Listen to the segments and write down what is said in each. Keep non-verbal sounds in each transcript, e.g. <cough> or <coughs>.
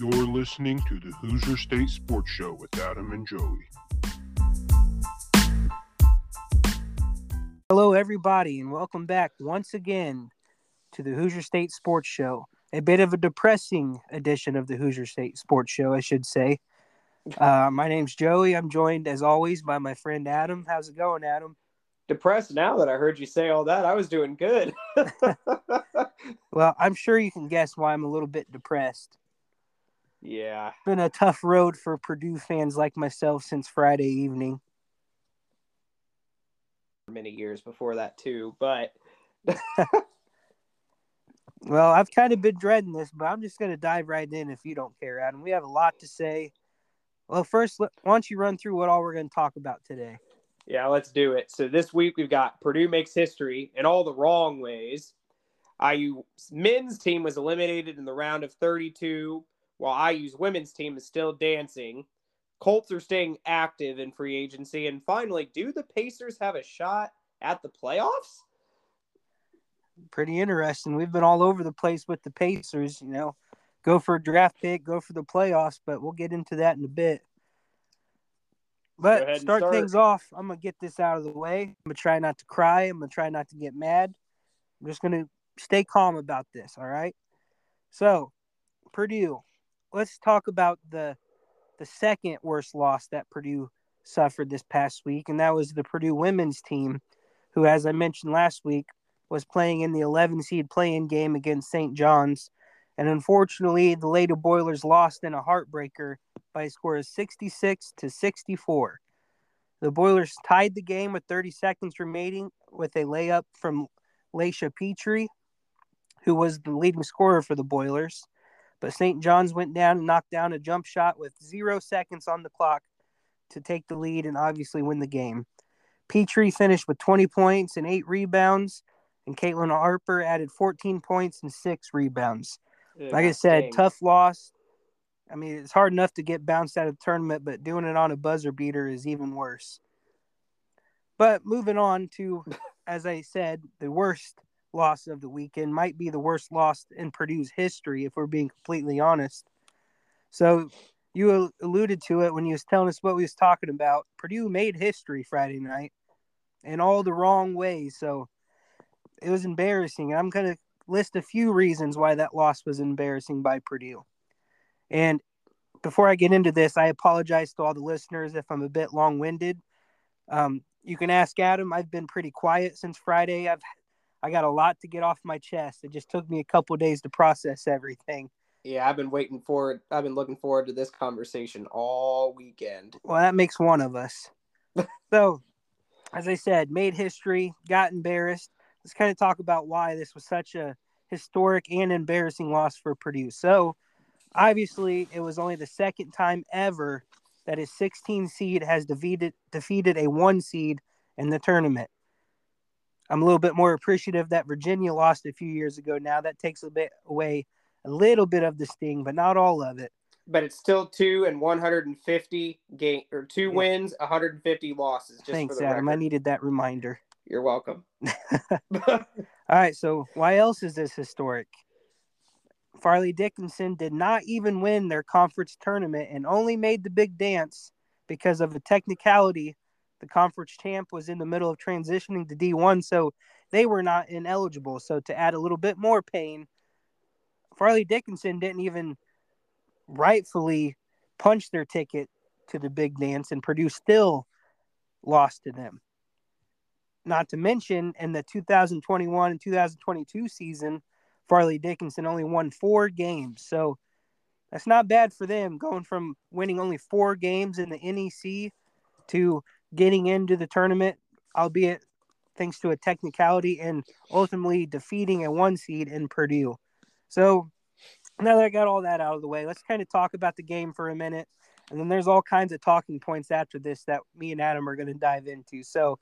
You're listening to the Hoosier State Sports Show with Adam and Joey. Hello, everybody, and welcome back once again to the Hoosier State Sports Show. A bit of a depressing edition of the Hoosier State Sports Show, I should say. Uh, my name's Joey. I'm joined, as always, by my friend Adam. How's it going, Adam? Depressed now that I heard you say all that. I was doing good. <laughs> well, I'm sure you can guess why I'm a little bit depressed. Yeah. Been a tough road for Purdue fans like myself since Friday evening. Many years before that, too, but. <laughs> well, I've kind of been dreading this, but I'm just going to dive right in if you don't care, Adam. We have a lot to say. Well, first, why don't you run through what all we're going to talk about today? Yeah, let's do it. So this week we've got Purdue makes history in all the wrong ways. IU men's team was eliminated in the round of 32, while IU's women's team is still dancing. Colts are staying active in free agency. And finally, do the Pacers have a shot at the playoffs? Pretty interesting. We've been all over the place with the Pacers, you know, go for a draft pick, go for the playoffs, but we'll get into that in a bit. But start, start, things off. I'm gonna get this out of the way. I'm gonna try not to cry. I'm gonna try not to get mad. I'm just gonna stay calm about this. All right. So, Purdue. Let's talk about the the second worst loss that Purdue suffered this past week, and that was the Purdue women's team, who, as I mentioned last week, was playing in the 11 seed play-in game against St. John's, and unfortunately, the Lady Boilers lost in a heartbreaker by a score of 66 to 64. The Boilers tied the game with 30 seconds remaining with a layup from Lasha Petree, who was the leading scorer for the Boilers. But St. John's went down and knocked down a jump shot with zero seconds on the clock to take the lead and obviously win the game. Petree finished with 20 points and eight rebounds, and Caitlyn Harper added 14 points and six rebounds. Like I said, dang. tough loss. I mean, it's hard enough to get bounced out of the tournament, but doing it on a buzzer beater is even worse. But moving on to, <laughs> as I said, the worst loss of the weekend might be the worst loss in Purdue's history, if we're being completely honest. So you alluded to it when you was telling us what we was talking about. Purdue made history Friday night in all the wrong ways. So it was embarrassing. I'm going to list a few reasons why that loss was embarrassing by Purdue. And before I get into this, I apologize to all the listeners if I'm a bit long winded. Um, you can ask Adam. I've been pretty quiet since Friday. I've I got a lot to get off my chest. It just took me a couple days to process everything. Yeah, I've been waiting for it. I've been looking forward to this conversation all weekend. Well, that makes one of us. <laughs> so, as I said, made history, got embarrassed. Let's kind of talk about why this was such a historic and embarrassing loss for Purdue. So, obviously, it was only the second time ever that a 16 seed has defeated defeated a one seed in the tournament. I'm a little bit more appreciative that Virginia lost a few years ago. Now that takes a bit away a little bit of the sting, but not all of it. But it's still two and 150 game or two yeah. wins, 150 losses. Thanks, Adam. Record. I needed that reminder. You're welcome. <laughs> <laughs> all right. So why else is this historic? Fairleigh Dickinson did not even win their conference tournament and only made the big dance because of a technicality the conference champ was in the middle of transitioning to D1, so they were not ineligible. So to add a little bit more pain, Fairleigh Dickinson didn't even rightfully punch their ticket to the big dance, and Purdue still lost to them. Not to mention, in the 2021 and 2022 season, Fairleigh Dickinson only won four games. So that's not bad for them going from winning only four games in the NEC to getting into the tournament, albeit thanks to a technicality and ultimately defeating a one seed in Purdue. So now that I got all that out of the way, let's kind of talk about the game for a minute. And then there's all kinds of talking points after this that me and Adam are going to dive into. So,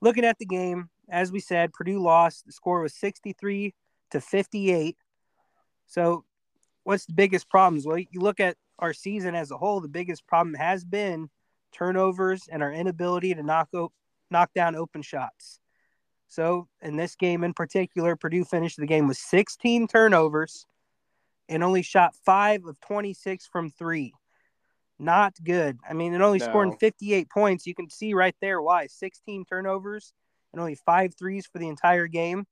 looking at the game, as we said, Purdue lost. The score was 63 to 58. So, what's the biggest problems? Well, you look at our season as a whole, the biggest problem has been turnovers, and our inability to knock o- knock down open shots. So, in this game in particular, Purdue finished the game with 16 turnovers and only shot five of 26 from three. Not good. I mean, and only no. scoring 58 points. You can see right there why 16 turnovers and only five threes for the entire game.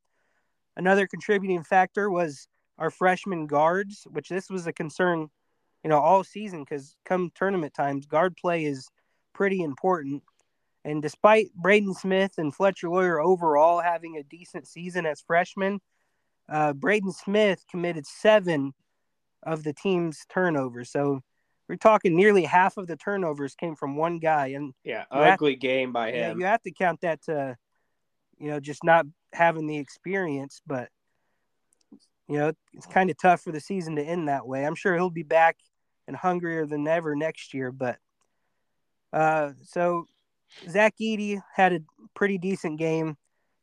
Another contributing factor was our freshman guards, which this was a concern, you know, all season because come tournament times, guard play is pretty important. And despite Braden Smith and Fletcher Loyer overall having a decent season as freshmen, uh, Braden Smith committed seven of the team's turnovers. So we're talking nearly half of the turnovers came from one guy. And yeah, ugly to, game by him. Yeah, you have to count that to, you know, just not having the experience. But you know, it's kind of tough for the season to end that way. I'm sure he'll be back and hungrier than ever next year. But uh, so Zach Edey had a pretty decent game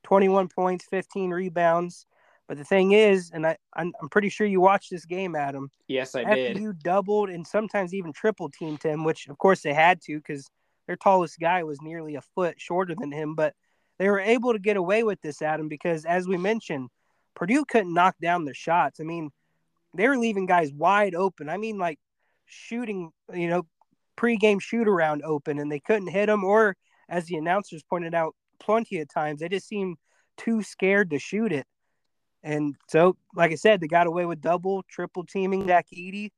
21 points, 15 rebounds. But the thing is, and I, I'm, I'm pretty sure you watched this game, Adam. Yes, I did. You doubled and sometimes even triple teamed him, which of course they had to because their tallest guy was nearly a foot shorter than him. But they were able to get away with this, Adam, because as we mentioned, Purdue couldn't knock down the shots. I mean, they were leaving guys wide open. I mean, like shooting, you know, pregame shoot around open, and they couldn't hit them. Or, as the announcers pointed out plenty of times, they just seemed too scared to shoot it. And so, like I said, they got away with double, triple teaming Edey.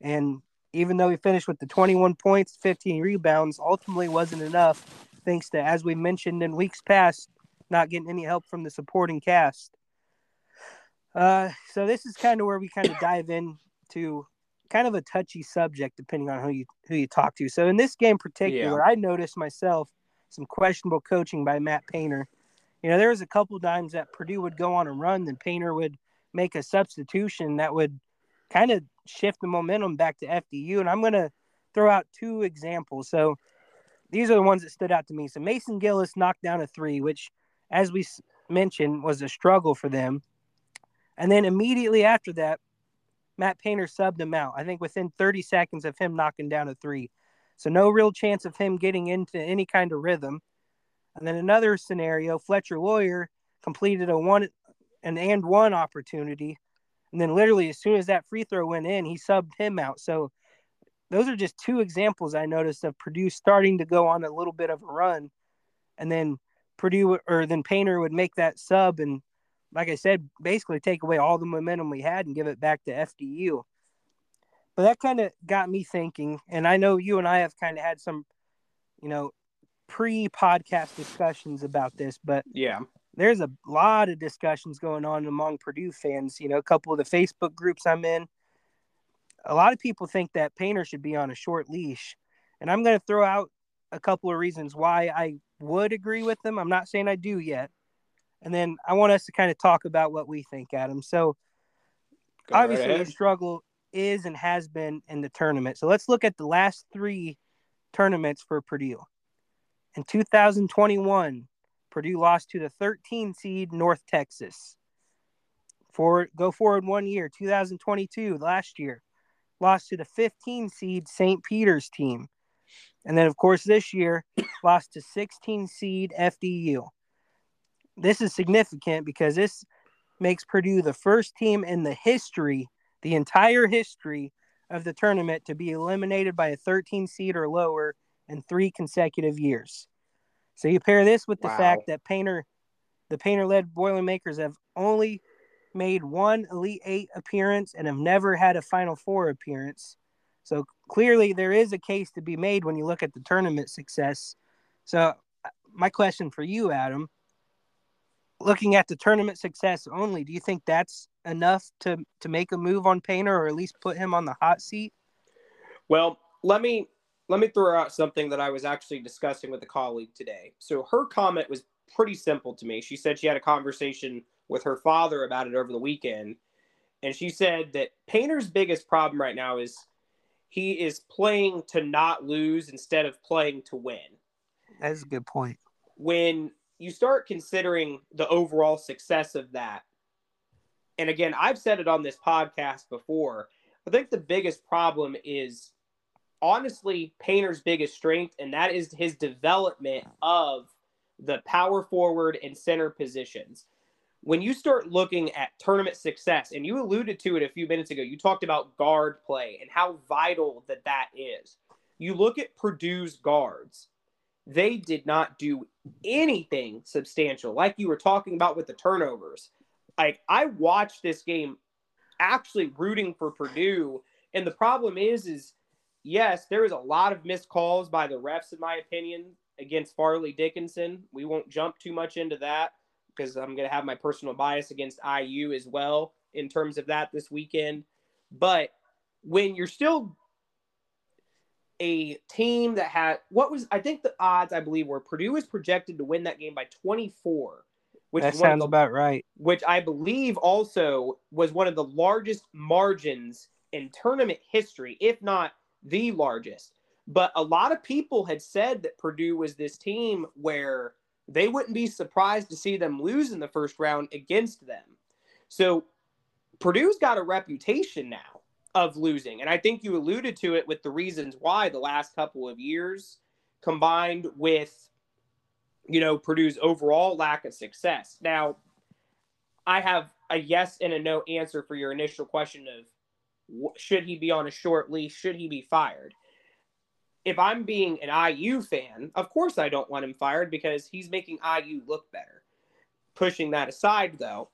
And even though he finished with the 21 points, 15 rebounds, ultimately wasn't enough, thanks to, as we mentioned in weeks past, not getting any help from the supporting cast. Uh, so this is kind of where we kind of dive into kind of a touchy subject depending on who you who you talk to. So in this game particular, yeah. I noticed myself some questionable coaching by Matt Painter. You know, there was a couple times that Purdue would go on a run, then Painter would make a substitution that would kind of shift the momentum back to FDU. And I'm going to throw out two examples. So these are the ones that stood out to me. So Mason Gillis knocked down a three, which, as we mentioned, was a struggle for them. And then immediately after that, Matt Painter subbed him out. I think within 30 seconds of him knocking down a three. So no real chance of him getting into any kind of rhythm. And then another scenario, Fletcher Loyer completed a one an and one opportunity. And then literally as soon as that free throw went in, he subbed him out. So those are just two examples I noticed of Purdue starting to go on a little bit of a run. And then Purdue or then Painter would make that sub and like I said, basically take away all the momentum we had and give it back to FDU. But that kind of got me thinking, and I know you and I have kind of had some, you know, pre-podcast discussions about this, but yeah, there's a lot of discussions going on among Purdue fans. You know, a couple of the Facebook groups I'm in, a lot of people think that Painter should be on a short leash, and I'm going to throw out a couple of reasons why I would agree with them. I'm not saying I do yet, and then I want us to kind of talk about what we think, Adam. So Go obviously right the struggle is and has been in the tournament. So let's look at the last three tournaments for Purdue. In 2021, Purdue lost to the 13 seed North Texas. For go forward one year, 2022, last year, lost to the 15 seed St. Peter's team. And then, of course, this year, lost to 16 seed FDU this is significant because this makes Purdue the first team in the history, the entire history of the tournament to be eliminated by a 13 seed or lower in three consecutive years. So you pair this with the wow. fact that Painter, the Painter-led Boilermakers have only made one Elite Eight appearance and have never had a Final Four appearance. So clearly, there is a case to be made when you look at the tournament success. So, uh, my question for you, Adam, looking at the tournament success only, do you think that's enough to to make a move on Painter or at least put him on the hot seat? Well, let me let me throw out something that I was actually discussing with a colleague today. So her comment was pretty simple to me. She said she had a conversation with her father about it over the weekend, and she said that Painter's biggest problem right now is he is playing to not lose instead of playing to win. That's a good point. When you start considering the overall success of that. And again, I've said it on this podcast before. I think the biggest problem is honestly Painter's biggest strength, and that is his development of the power forward and center positions. when you start looking at tournament success, and you alluded to it a few minutes ago, you talked about guard play and how vital that that is. You look at Purdue's guards, they did not do anything substantial, like you were talking about with the turnovers. Like, I watched this game actually rooting for Purdue. And the problem is, is yes, there was a lot of missed calls by the refs, in my opinion, against Fairleigh Dickinson. We won't jump too much into that because I'm going to have my personal bias against IU as well in terms of that this weekend. But when you're still a team that had what was I think the odds I believe were Purdue was projected to win that game by 24, which that sounds the, about right. Which I believe also was one of the largest margins in tournament history, if not the largest. But a lot of people had said that Purdue was this team where they wouldn't be surprised to see them lose in the first round against them. So Purdue's got a reputation now of losing. And I think you alluded to it with the reasons why the last couple of years combined with, you know, Purdue's overall lack of success. Now, I have a yes and a no answer for your initial question of should he be on a short leash? Should he be fired? if I'm being an IU fan, of course I don't want him fired because he's making IU look better. Pushing that aside, though,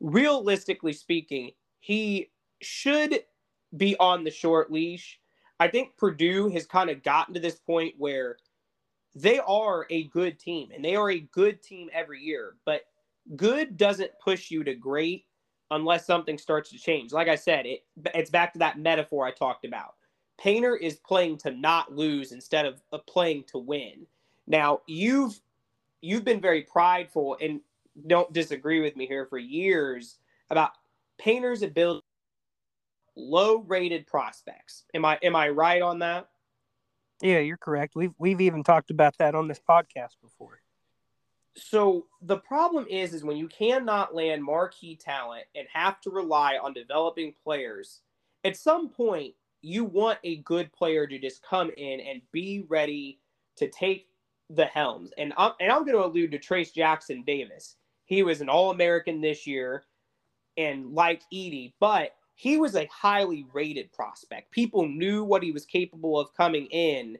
realistically speaking, he should be on the short leash. I think Purdue has kind of gotten to this point where they are a good team and they are a good team every year, but good doesn't push you to great unless something starts to change. Like I said, it it's back to that metaphor I talked about Painter is playing to not lose instead of playing to win. Now you've you've been very prideful and don't disagree with me here for years about Painter's ability low rated prospects. Am I am I right on that? Yeah, you're correct. We've we've even talked about that on this podcast before. So the problem is is when you cannot land marquee talent and have to rely on developing players, at some point you want a good player to just come in and be ready to take the helms. And I'm, and I'm going to allude to Trayce Jackson Davis. He was an All American this year, and like Edey, but he was a highly rated prospect. People knew what he was capable of coming in,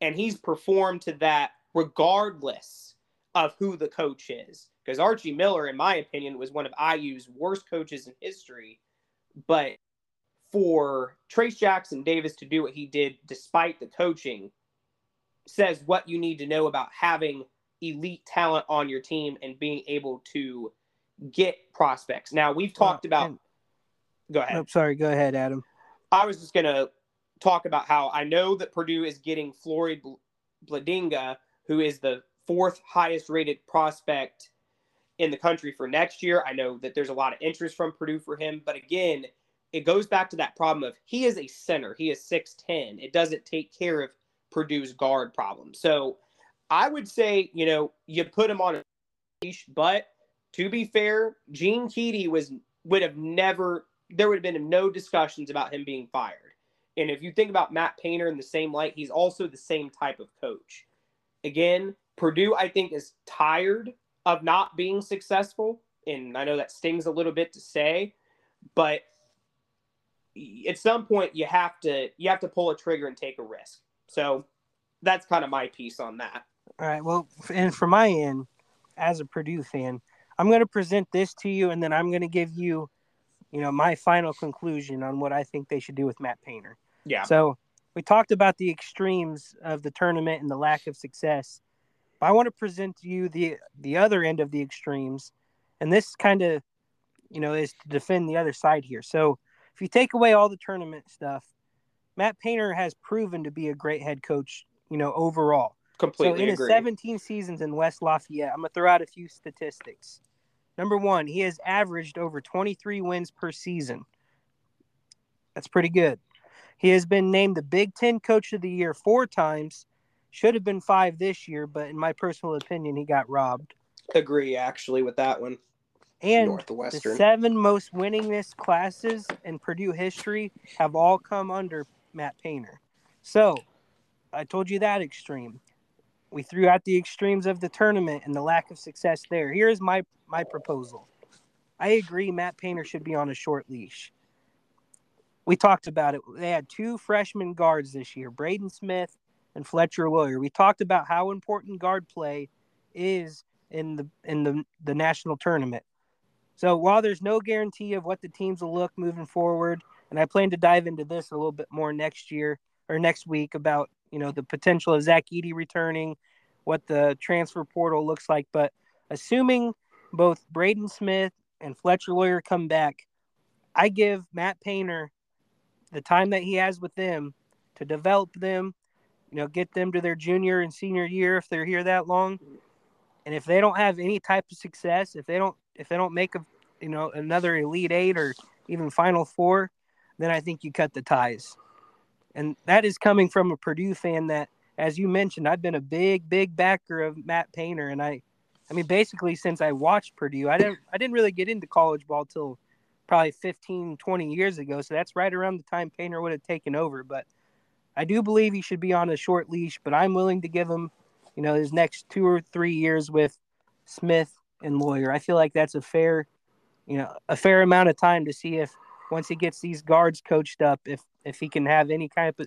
and he's performed to that regardless of who the coach is. Because Archie Miller, in my opinion, was one of IU's worst coaches in history, but for Trayce Jackson Davis to do what he did despite the coaching says what you need to know about having elite talent on your team and being able to get prospects. Now we've talked uh, about. Go ahead. Nope, sorry. Go ahead, Adam. I was just gonna talk about how I know that Purdue is getting Flory Bidunga, who is the fourth highest rated prospect in the country for next year. I know that there's a lot of interest from Purdue for him, but again, it goes back to that problem of he is a center. He is 6'10. It doesn't take care of Purdue's guard problem. So I would say, you know, you put him on a leash, but to be fair, Gene Keady was would have never there would have been no discussions about him being fired. And if you think about Matt Painter in the same light, he's also the same type of coach. Again, Purdue, I think, is tired of not being successful. And I know that stings a little bit to say, but at some point you have to you have to pull a trigger and take a risk. So that's kind of my piece on that. All right. Well, and for my end, as a Purdue fan, I'm going to present this to you, and then I'm going to give you, you know, my final conclusion on what I think they should do with Matt Painter. Yeah. So we talked about the extremes of the tournament and the lack of success. But I want to present to you the the other end of the extremes, and this kind of, you know, is to defend the other side here. So if you take away all the tournament stuff, Matt Painter has proven to be a great head coach, you know, overall. Completely so in agree. his 17 seasons in West Lafayette, I'm gonna throw out a few statistics. Number one, he has averaged over 23 wins per season. That's pretty good. He has been named the Big Ten Coach of the Year four times. Should have been five this year, but in my personal opinion, he got robbed. Agree, actually, with that one and Northwestern. the seven most winningest classes in Purdue history have all come under Matt Painter. So I told you that extreme. We threw out the extremes of the tournament and the lack of success there. Here's my my proposal. I agree Matt Painter should be on a short leash. We talked about it. They had two freshman guards this year, Braden Smith and Fletcher Loyer. We talked about how important guard play is in the in the, the national tournament. So while there's no guarantee of what the teams will look moving forward, and I plan to dive into this a little bit more next year or next week about you know the potential of Zach Edey returning, what the transfer portal looks like. But assuming both Braden Smith and Fletcher Loyer come back, I give Matt Painter the time that he has with them to develop them, you know, get them to their junior and senior year if they're here that long. And if they don't have any type of success, if they don't if they don't make a you know another elite eight or even final four, then I think you cut the ties. And that is coming from a Purdue fan that, as you mentioned, I've been a big, big backer of Matt Painter. And I I mean basically since I watched Purdue, I didn't I didn't really get into college ball till probably 15, 20 years ago. So that's right around the time Painter would have taken over. But I do believe he should be on a short leash, but I'm willing to give him, you know, his next two or three years with Smith and Loyer. I feel like that's a fair, you know, a fair amount of time to see if once he gets these guards coached up, if if he can have any kind of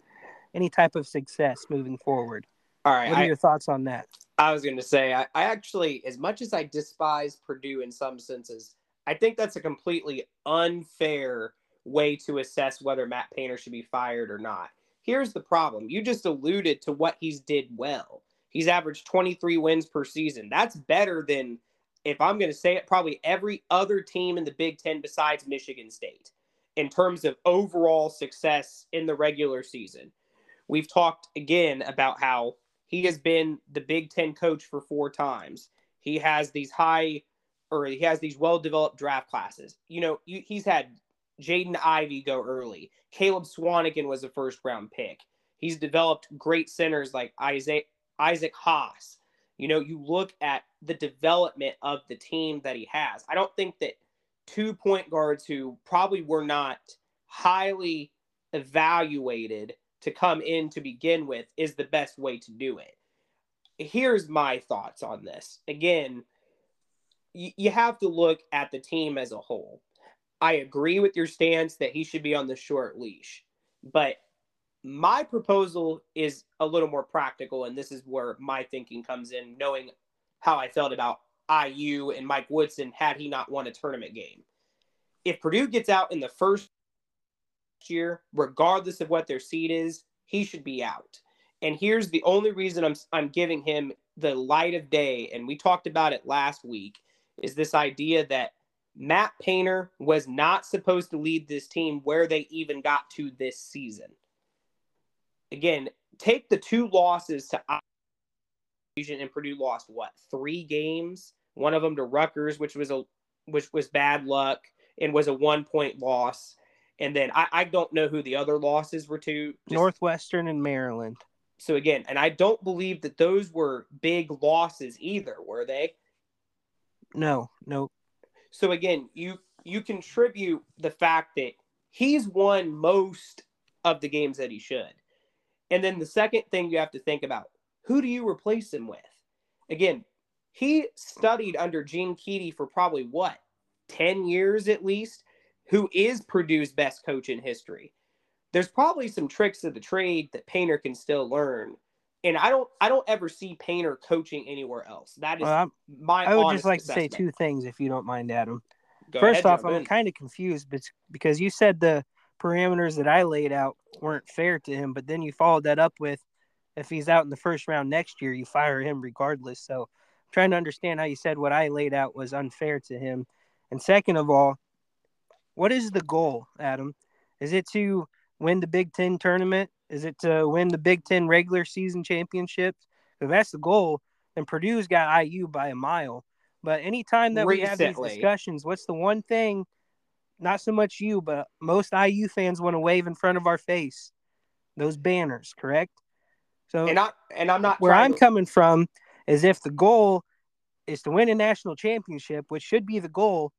any type of success moving forward. All right. What are I, your thoughts on that? I was going to say, I, I actually, as much as I despise Purdue in some senses, I think that's a completely unfair way to assess whether Matt Painter should be fired or not. Here's the problem. You just alluded to what he's did well. He's averaged 23 wins per season. That's better than if I'm going to say it probably every other team in the Big 10 besides Michigan State in terms of overall success in the regular season. We've talked again about how he has been the Big 10 coach for four times. He has these high or he has these well developed draft classes. You know, he's had Jaden Ivey go early. Caleb Swanigan was a first round pick. He's developed great centers like Isaac Isaac Haas. You know, you look at the development of the team that he has. I don't think that two point guards who probably were not highly evaluated to come in to begin with is the best way to do it. Here's my thoughts on this. Again, you have to look at the team as a whole. I agree with your stance that he should be on the short leash, but my proposal is a little more practical, and this is where my thinking comes in, knowing how I felt about IU and Mike Woodson had he not won a tournament game. If Purdue gets out in the first year, regardless of what their seed is, he should be out. And here's the only reason I'm I'm giving him the light of day, and we talked about it last week, is this idea that Matt Painter was not supposed to lead this team where they even got to this season. Again, take the two losses to and Purdue lost what three games? One of them to Rutgers, which was a which was bad luck and was a one point loss. And then I, I don't know who the other losses were to. Just, Northwestern and Maryland. So again, and I don't believe that those were big losses either, were they? No, no. So again, you you contribute the fact that he's won most of the games that he should. And then the second thing you have to think about, who do you replace him with? Again, he studied under Gene Keady for probably what, 10 years at least, who is Purdue's best coach in history. There's probably some tricks of the trade that Painter can still learn and I don't I don't ever see Painter coaching anywhere else. That is well, my. I would just like assessment. to say two things, if you don't mind, Adam. Go First ahead, off, I'm kind of confused, but because you said the parameters that I laid out weren't fair to him, but then you followed that up with, if he's out in the first round next year, you fire him regardless. So, I'm trying to understand how you said what I laid out was unfair to him. And second of all, what is the goal, Adam? Is it to win the Big Ten tournament? Is it to win the Big Ten regular season championships? If that's the goal, then Purdue's got IU by a mile. But anytime that Recently. we have these discussions, what's the one thing, not so much you, but most IU fans want to wave in front of our face? Those banners, correct? So and I and I'm not where I'm to... coming from is if the goal is to win a national championship, which should be the goal,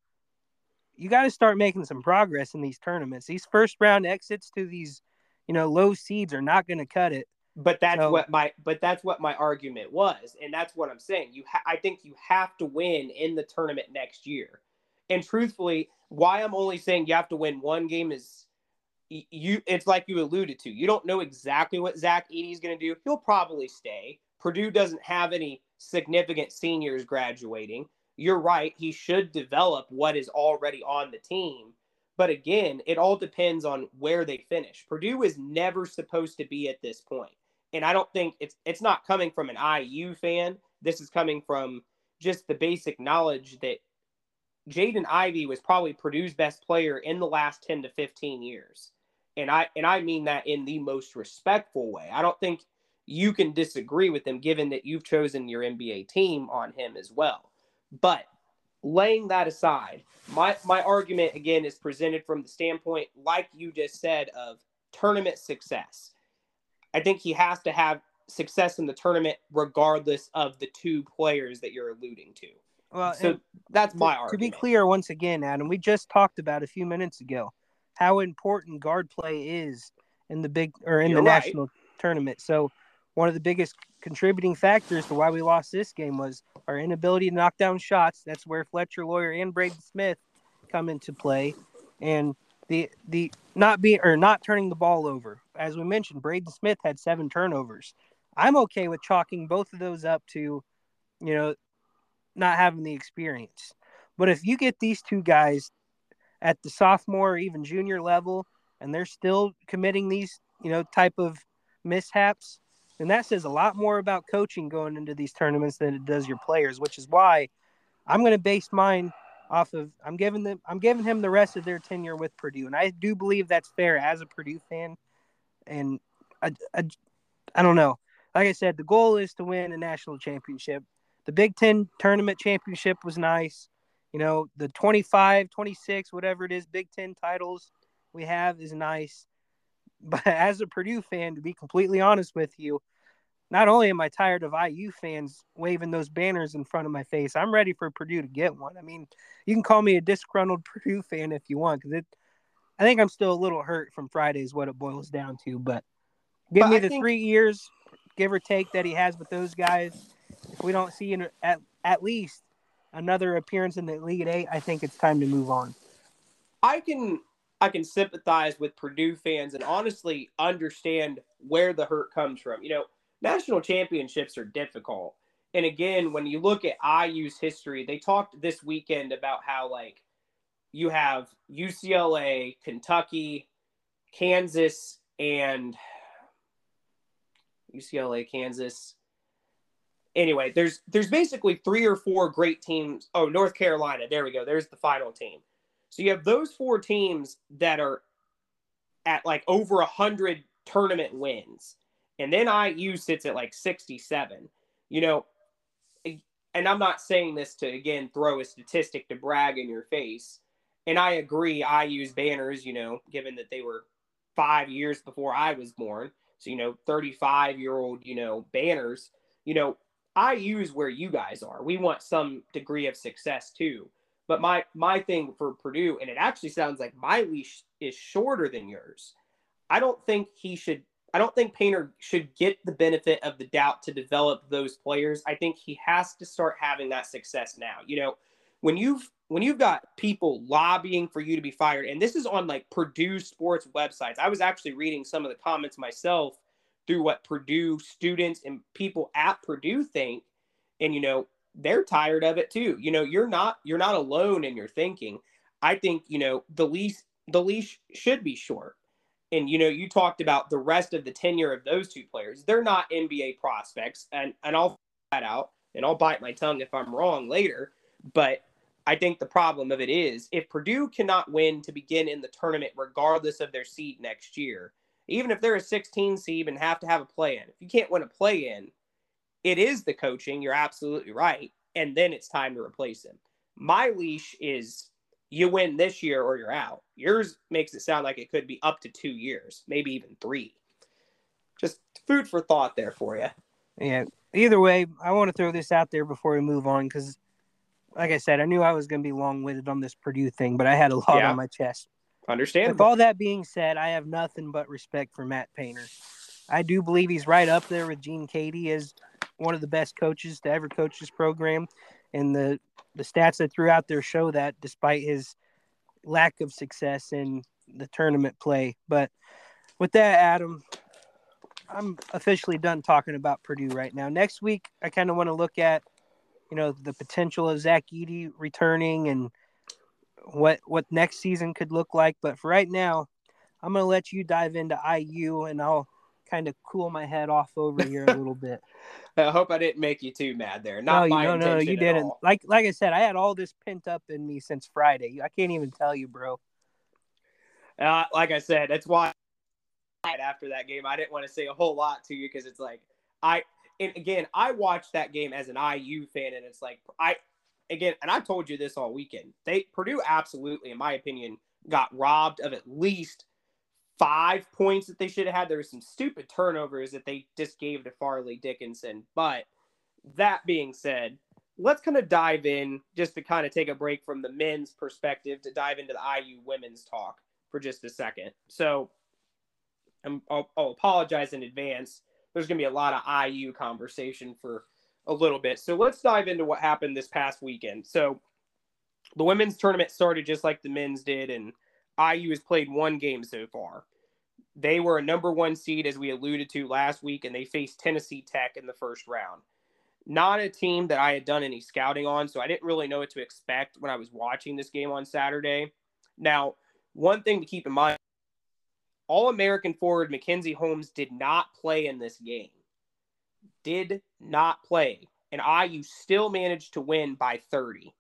you got to start making some progress in these tournaments. These first round exits to these you know, low seeds are not going to cut it. But that's so, what my but that's what my argument was, and that's what I'm saying. You, ha- I think you have to win in the tournament next year. And truthfully, why I'm only saying you have to win one game is you. It's like you alluded to. You don't know exactly what Zach Edey is going to do. He'll probably stay. Purdue doesn't have any significant seniors graduating. You're right. He should develop what is already on the team. But again, it all depends on where they finish. Purdue is never supposed to be at this point. And I don't think it's it's not coming from an IU fan. This is coming from just the basic knowledge that Jaden Ivey was probably Purdue's best player in the last 10 to 15 years. And I and I mean that in the most respectful way. I don't think you can disagree with him given that you've chosen your NBA team on him as well. But laying that aside, my my argument again is presented from the standpoint, like you just said, of tournament success. I think he has to have success in the tournament regardless of the two players that you're alluding to. Well, so that's my to, argument. To be clear, once again, Adam, we just talked about a few minutes ago how important guard play is in the big or in you're the right. national tournament. So one of the biggest contributing factors to why we lost this game was our inability to knock down shots. That's where Fletcher Loyer and Braden Smith come into play, and the the not being or not turning the ball over. As we mentioned, Braden Smith had seven turnovers. I'm okay with chalking both of those up to, you know, not having the experience. But if you get these two guys at the sophomore or even junior level, and they're still committing these, you know, type of mishaps, and that says a lot more about coaching going into these tournaments than it does your players, which is why I'm going to base mine off of I'm giving them I'm giving him the rest of their tenure with Purdue, and I do believe that's fair as a Purdue fan. And I, I, I don't know. Like I said, the goal is to win a national championship. The Big Ten tournament championship was nice. You know, the 25, 26, whatever it is, Big Ten titles we have is nice. But <laughs> as a Purdue fan, to be completely honest with you, not only am I tired of IU fans waving those banners in front of my face, I'm ready for Purdue to get one. I mean, you can call me a disgruntled <laughs> Purdue fan if you want, because it. I think I'm still a little hurt from Friday, is what it boils down to. But give but me I the think... three years, give or take, that he has with those guys. If we don't see an, at at least another appearance in the Elite Eight, I think it's time to move on. I can I can sympathize with Purdue fans and honestly understand where the hurt comes from. You know, national championships are difficult. And again, when you look at IU's history, they talked this weekend about how like you have UCLA, Kentucky, Kansas, and UCLA, Kansas. Anyway, there's there's basically three or four great teams. Oh, North Carolina. There we go. There's the final team. So you have those four teams that are at like over a hundred tournament wins, and then IU sits at like sixty-seven. You know, and I'm not saying this to again throw a statistic to brag in your face. And I agree, IU's banners, you know, given that they were five years before I was born. So, you know, 35 year old, you know, banners, you know, IU is where you guys are. We want some degree of success too. But my my thing for Purdue, and it actually sounds like my leash is shorter than yours. I don't think he should. I don't think Painter should get the benefit of the doubt to develop those players. I think he has to start having that success now. You know, when you've when you've got people lobbying for you to be fired, and this is on like Purdue sports websites. I was actually reading some of the comments myself through what Purdue students and people at Purdue think. And you know, they're tired of it too. You know, you're not you're not alone in your thinking. I think, you know, the leash the leash should be short. And you know, you talked about the rest of the tenure of those two players. They're not NBA prospects, and and I'll that out and I'll bite my tongue if I'm wrong later. But I think the problem of it is if Purdue cannot win to begin in the tournament, regardless of their seed next year, even if they're a 16 seed and have to have a play in, if you can't win a play in, it is the coaching. You're absolutely right. And then it's time to replace him. My leash is you win this year or you're out. Yours makes it sound like it could be up to two years, maybe even three. Just food for thought there for you. Yeah. Either way, I want to throw this out there before we move on because, like I said, I knew I was going to be long winded on this Purdue thing, but I had a lot yeah. on my chest. Understand. With all that being said, I have nothing but respect for Matt Painter. I do believe he's right up there with Gene Keady as one of the best coaches to ever coach this program. and the the stats that threw out there show that despite his lack of success in the tournament play. But with that, Adam, I'm officially done talking about Purdue right now. Next week, I kind of want to look at, you know, the potential of Zach Edey returning and what what next season could look like. But for right now, I'm gonna let you dive into IU, and I'll kind of cool my head off over here a little bit. <laughs> I hope I didn't make you too mad there. Not no, no, no, you didn't. All. Like like I said, I had all this pent up in me since Friday. I can't even tell you, bro. Uh, like I said, that's why after that game. I didn't want to say a whole lot to you because it's like I and again I watched that game as an IU fan, and it's like I again, and I told you this all weekend. They Purdue absolutely, in my opinion, got robbed of at least five points that they should have had. There were some stupid turnovers that they just gave to Fairleigh Dickinson. But that being said, let's kind of dive in just to kind of take a break from the men's perspective to dive into the IU women's talk for just a second. So I'm, I'll, I'll apologize in advance. There's going to be a lot of IU conversation for a little bit. So let's dive into what happened this past weekend. So the women's tournament started just like the men's did, and IU has played one game so far. They were a number one seed, as we alluded to last week, and they faced Tennessee Tech in the first round. Not a team that I had done any scouting on, so I didn't really know what to expect when I was watching this game on Saturday. Now, one thing to keep in mind all American forward Mackenzie Holmes did not play in this game. Did not play. And IU still managed to win by 30.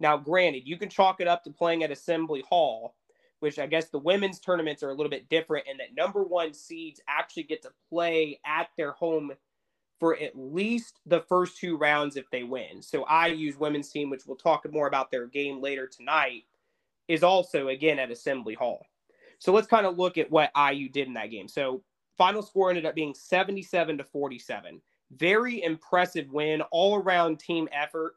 Now, granted, you can chalk it up to playing at Assembly Hall, which I guess the women's tournaments are a little bit different in that number one seeds actually get to play at their home for at least the first two rounds if they win. So IU's women's team, which we'll talk more about their game later tonight, is also again at Assembly Hall. So let's kind of look at what IU did in that game. So final score ended up being 77 to 47. Very impressive win, all around team effort.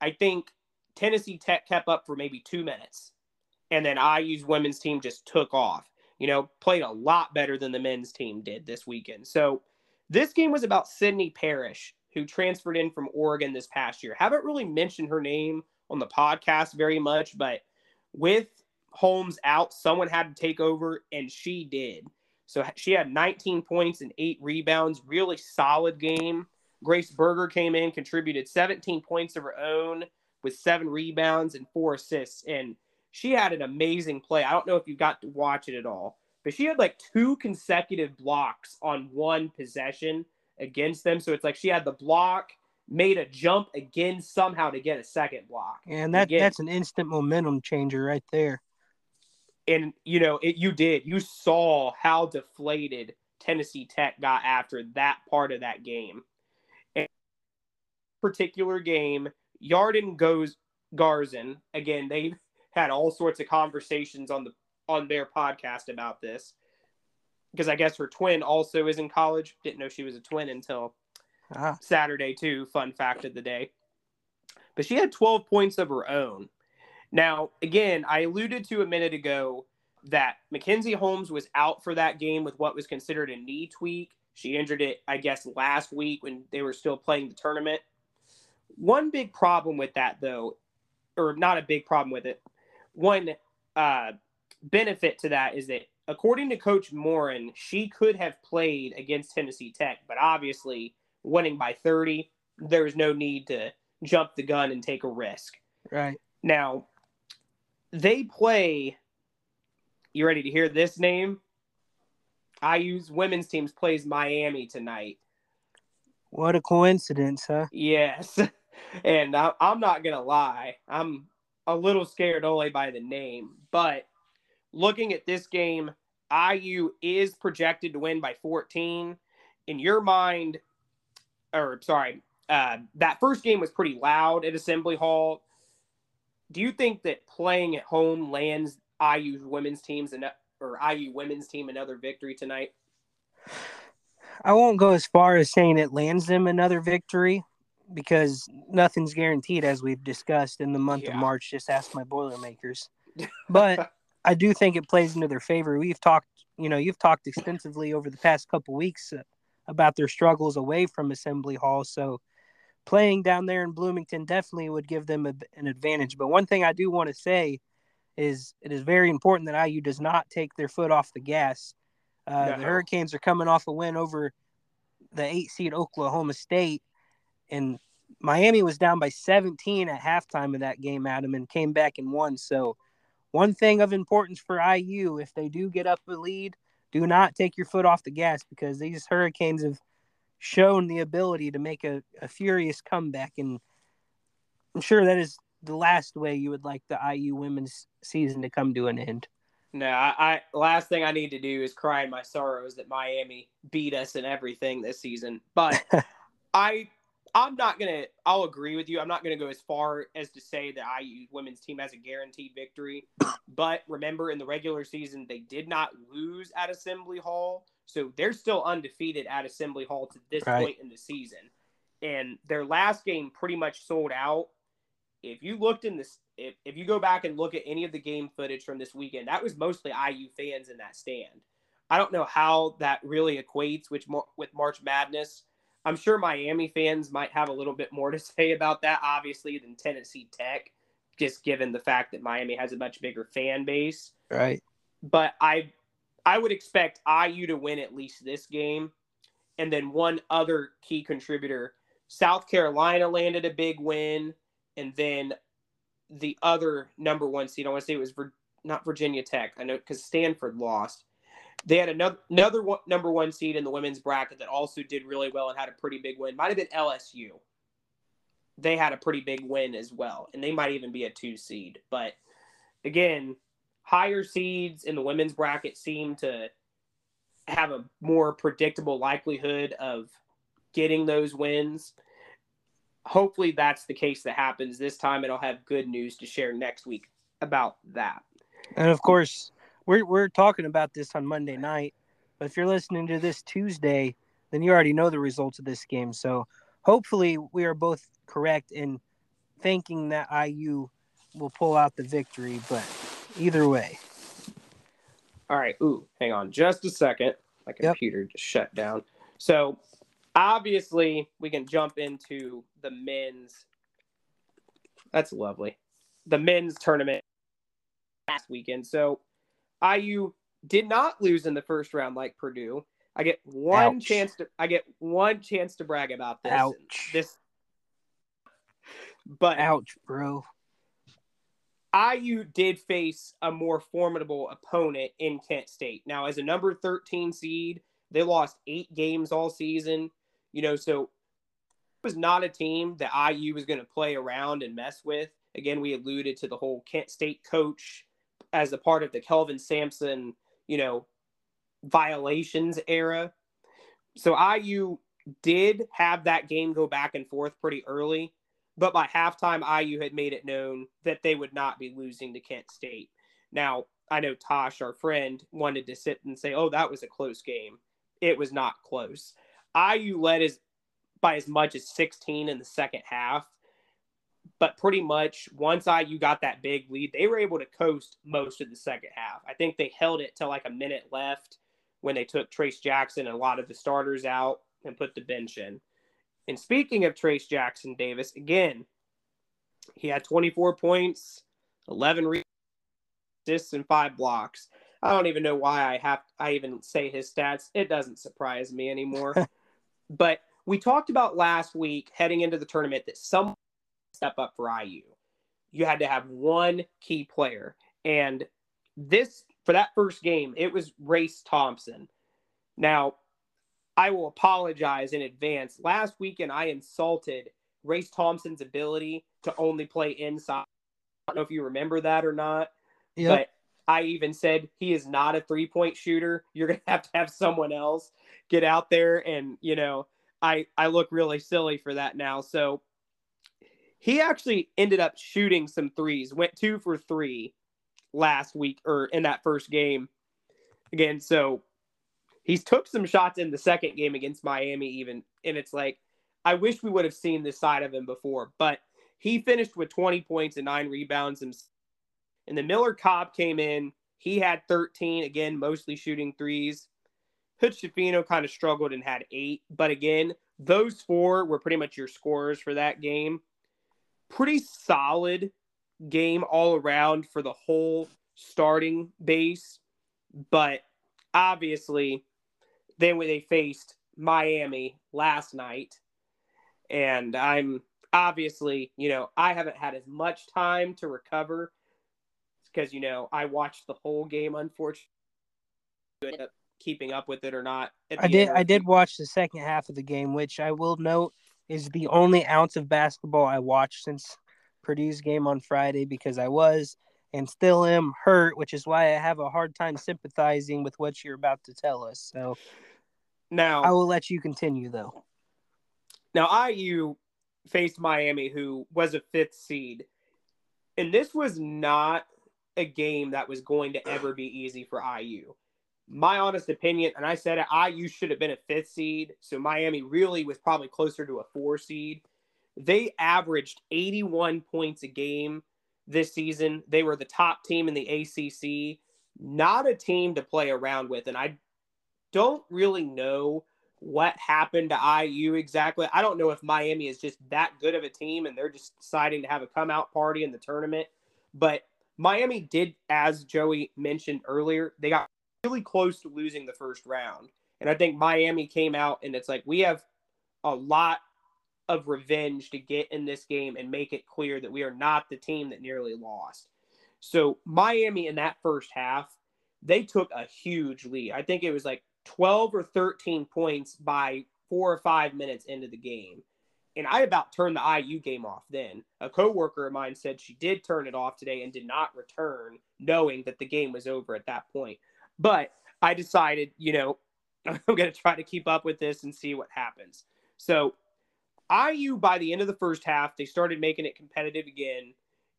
I think Tennessee Tech kept up for maybe two minutes. And then IU's women's team just took off. You know, played a lot better than the men's team did this weekend. So this game was about Sydney Parrish, who transferred in from Oregon this past year. Haven't really mentioned her name on the podcast very much, but with Holmes out, someone had to take over, and she did. So she had 19 points and eight rebounds, really solid game. Grace Berger came in, contributed 17 points of her own with seven rebounds and four assists. And she had an amazing play. I don't know if you got to watch it at all, but she had like two consecutive blocks on one possession against them. So it's like she had the block, made a jump again somehow to get a second block. And that again, that's an instant momentum changer right there and you know it you did you saw how deflated tennessee tech got after that part of that game and particular game yarden goes garzon again they had all sorts of conversations on the on their podcast about this because i guess her twin also is in college didn't know she was a twin until ah. saturday too fun fact of the day but she had 12 points of her own now, again, I alluded to a minute ago that Mackenzie Holmes was out for that game with what was considered a knee tweak. She injured it, I guess, last week when they were still playing the tournament. One big problem with that, though, or not a big problem with it, one uh, benefit to that is that according to Coach Moren, she could have played against Tennessee Tech, but obviously winning by 30, there's no need to jump the gun and take a risk. Right. Now, they play. You ready to hear this name? IU's women's teams plays Miami tonight. What a coincidence, huh? Yes. <laughs> And I, I'm not going to lie. I'm a little scared only by the name. But looking at this game, IU is projected to win by 14. In your mind, or sorry, uh, that first game was pretty loud at Assembly Hall do you think that playing at home lands IU women's teams and or IU women's team another victory tonight? I won't go as far as saying it lands them another victory because nothing's guaranteed as we've discussed in the month yeah. of March. Just ask my Boilermakers. <laughs> But I do think it plays into their favor. We've talked, you know, you've talked extensively over the past couple weeks uh, about their struggles away from Assembly Hall. So playing down there in Bloomington definitely would give them a, an advantage. But one thing I do want to say is it is very important that IU does not take their foot off the gas. Uh, no. The Hurricanes are coming off a win over the eight seed Oklahoma State, and Miami was down by 17 at halftime of that game, Adam, and came back and won. So, one thing of importance for IU, if they do get up a lead, do not take your foot off the gas because these Hurricanes have shown the ability to make a, a furious comeback. And I'm sure that is the last way you would like the IU women's season to come to an end. No, I, I last thing I need to do is cry in my sorrows that Miami beat us and everything this season. But <laughs> I I'm not gonna I'll agree with you. I'm not gonna go as far as to say that IU women's team has a guaranteed victory. But remember in the regular season they did not lose at Assembly Hall. So they're still undefeated at Assembly Hall to this right. point in the season. And their last game pretty much sold out. If you looked in this if, if you go back and look at any of the game footage from this weekend, that was mostly IU fans in that stand. I don't know how that really equates with with March Madness. I'm sure Miami fans might have a little bit more to <laughs> say about that, obviously, than Tennessee Tech, just given the fact that Miami has a much bigger fan base. Right. But I I would expect IU to win at least this game. And then one other key contributor, South Carolina landed a big win. And then the other number one seed, I want to say it was Vir- not Virginia Tech. I know because Stanford lost. They had another another one, number one seed in the women's bracket that also did really well and had a pretty big win. Might have been LSU. They had a pretty big win as well, and they might even be a two seed. But again, higher seeds in the women's bracket seem to have a more predictable likelihood of getting those wins hopefully that's the case that happens this time and I'll have good news to share next week about that. And of course, we're we're talking about this on Monday night, but if you're listening to this Tuesday, then you already know the results of this game. So hopefully we are both correct in thinking that IU will pull out the victory, but either way. All right. Ooh, hang on just a second. My computer yep. just shut down. So obviously we can jump into the men's that's lovely the men's tournament last weekend so iu did not lose in the first round like purdue i get one Ouch. chance to i get one chance to brag about this Ouch. this but ouch bro IU did face a more formidable opponent in Kent State. Now, as a number 13 seed, they lost eight games all season. You know, so it was not a team that IU was going to play around and mess with. Again, we alluded to the whole Kent State coach as a part of the Kelvin Sampson, you know, violations era. So IU did have that game go back and forth pretty early, but by halftime, IU had made it known that they would not be losing to Kent State. Now, I know Tosh, our friend, wanted to sit and say, oh, that was a close game. It was not close. IU led as by as much as 16 in the second half. But pretty much once IU got that big lead, they were able to coast most of the second half. I think they held it till like a minute left when they took Trayce Jackson and a lot of the starters out and put the bench in. And speaking of Trayce Jackson Davis, again, he had 24 points, 11 assists, and five blocks. I don't even know why I have I even say his stats. It doesn't surprise me anymore. <laughs> But we talked about last week heading into the tournament that some step up for IU. You had to have one key player. And this, for that first game, it was Race Thompson. Now, I will apologize in advance. Last weekend, I insulted Race Thompson's ability to only play inside. I don't know if you remember that or not. Yep. But I even said he is not a three point shooter. You're going to have to have someone else get out there and you know I I look really silly for that now. So he actually ended up shooting some threes. Went 2 for 3 last week or in that first game. Again, so he's took some shots in the second game against Miami even and it's like I wish we would have seen this side of him before, but he finished with 20 points and 9 rebounds and and the Miller Kopp came in. He had 13 again, mostly shooting threes. Hood Schifino kind of struggled and had eight. But again, those four were pretty much your scorers for that game. Pretty solid game all around for the whole starting base, but obviously, then when they faced Miami last night, and I'm obviously, you know, I haven't had as much time to recover because you know I watched the whole game. Unfortunately, keeping up with it or not. I did. I did watch the second half of the game, which I will note is the only ounce of basketball I watched since Purdue's game on Friday because I was and still am hurt, which is why I have a hard time sympathizing with what you're about to tell us. So now I will let you continue though. Now IU faced Miami, who was a fifth seed, and this was not a game that was going to ever be easy for IU. My honest opinion, and I said it, IU should have been a fifth seed, so Miami really was probably closer to a four seed. They averaged 81 points a game this season. They were the top team in the ACC, not a team to play around with. And I don't really know what happened to IU exactly. I don't know if Miami is just that good of a team and they're just deciding to have a come out party in the tournament. But Miami did, as Joey mentioned earlier, they got really close to losing the first round. And I think Miami came out and it's like, we have a lot of revenge to get in this game and make it clear that we are not the team that nearly lost. So Miami in that first half, they took a huge lead. I think it was like 12 or 13 points by four or five minutes into the game. And I about turned the IU game off then. A coworker of mine said she did turn it off today and did not return, knowing that the game was over at that point. But I decided, you know, <laughs> I'm going to try to keep up with this and see what happens. So IU by the end of the first half, they started making it competitive again,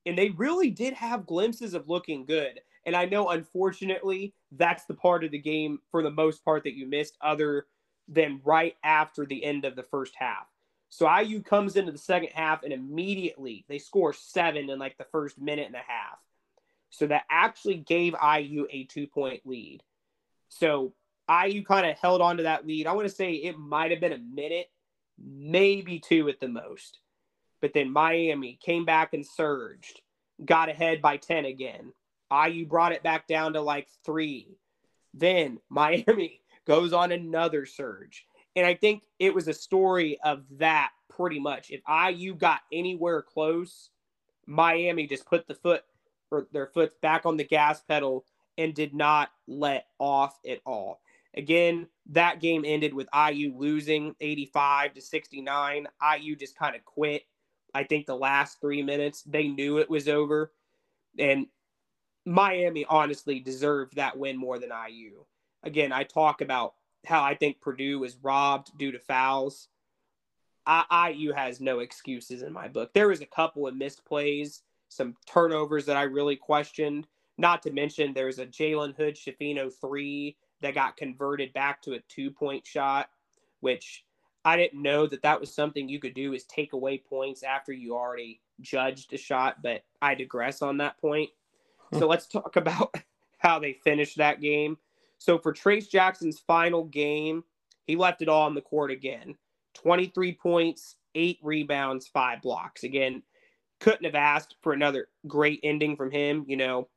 and they really did have glimpses of looking good. And I know, unfortunately, that's the part of the game for the most part that you missed, other than right after the end of the first half. So IU comes into the second half and immediately they score seven in like the first minute and a half. So that actually gave IU a two point lead. So IU kind of held on to that lead. I want to say it might have been a minute maybe two at the most. But then Miami came back and surged, got ahead by 10 again. IU brought it back down to like three. Then <laughs> Miami goes on another surge. And I think it was a story of that pretty much. If IU got anywhere close, Miami just put the foot or their foot back on the gas pedal and did not let off at all. Again, that game ended with IU losing 85 to 69. IU just kind of quit. I think the last three minutes, they knew it was over. And Miami honestly deserved that win more than IU. Again, I talk about how I think Purdue was robbed due to fouls. I, IU has no excuses in my book. There was a couple of missed plays, some turnovers that I really questioned. Not to mention, there's a Jalen Hood Schifino three that got converted back to a two point shot, which I didn't know that that was something you could do is take away points after you already judged a shot, but I digress on that point. so let's talk <laughs> about how they finished that game. So for Trayce Jackson's final game, he left it all on the court again 23 points, eight rebounds, five blocks. Again, couldn't have asked for another great ending from him. You know,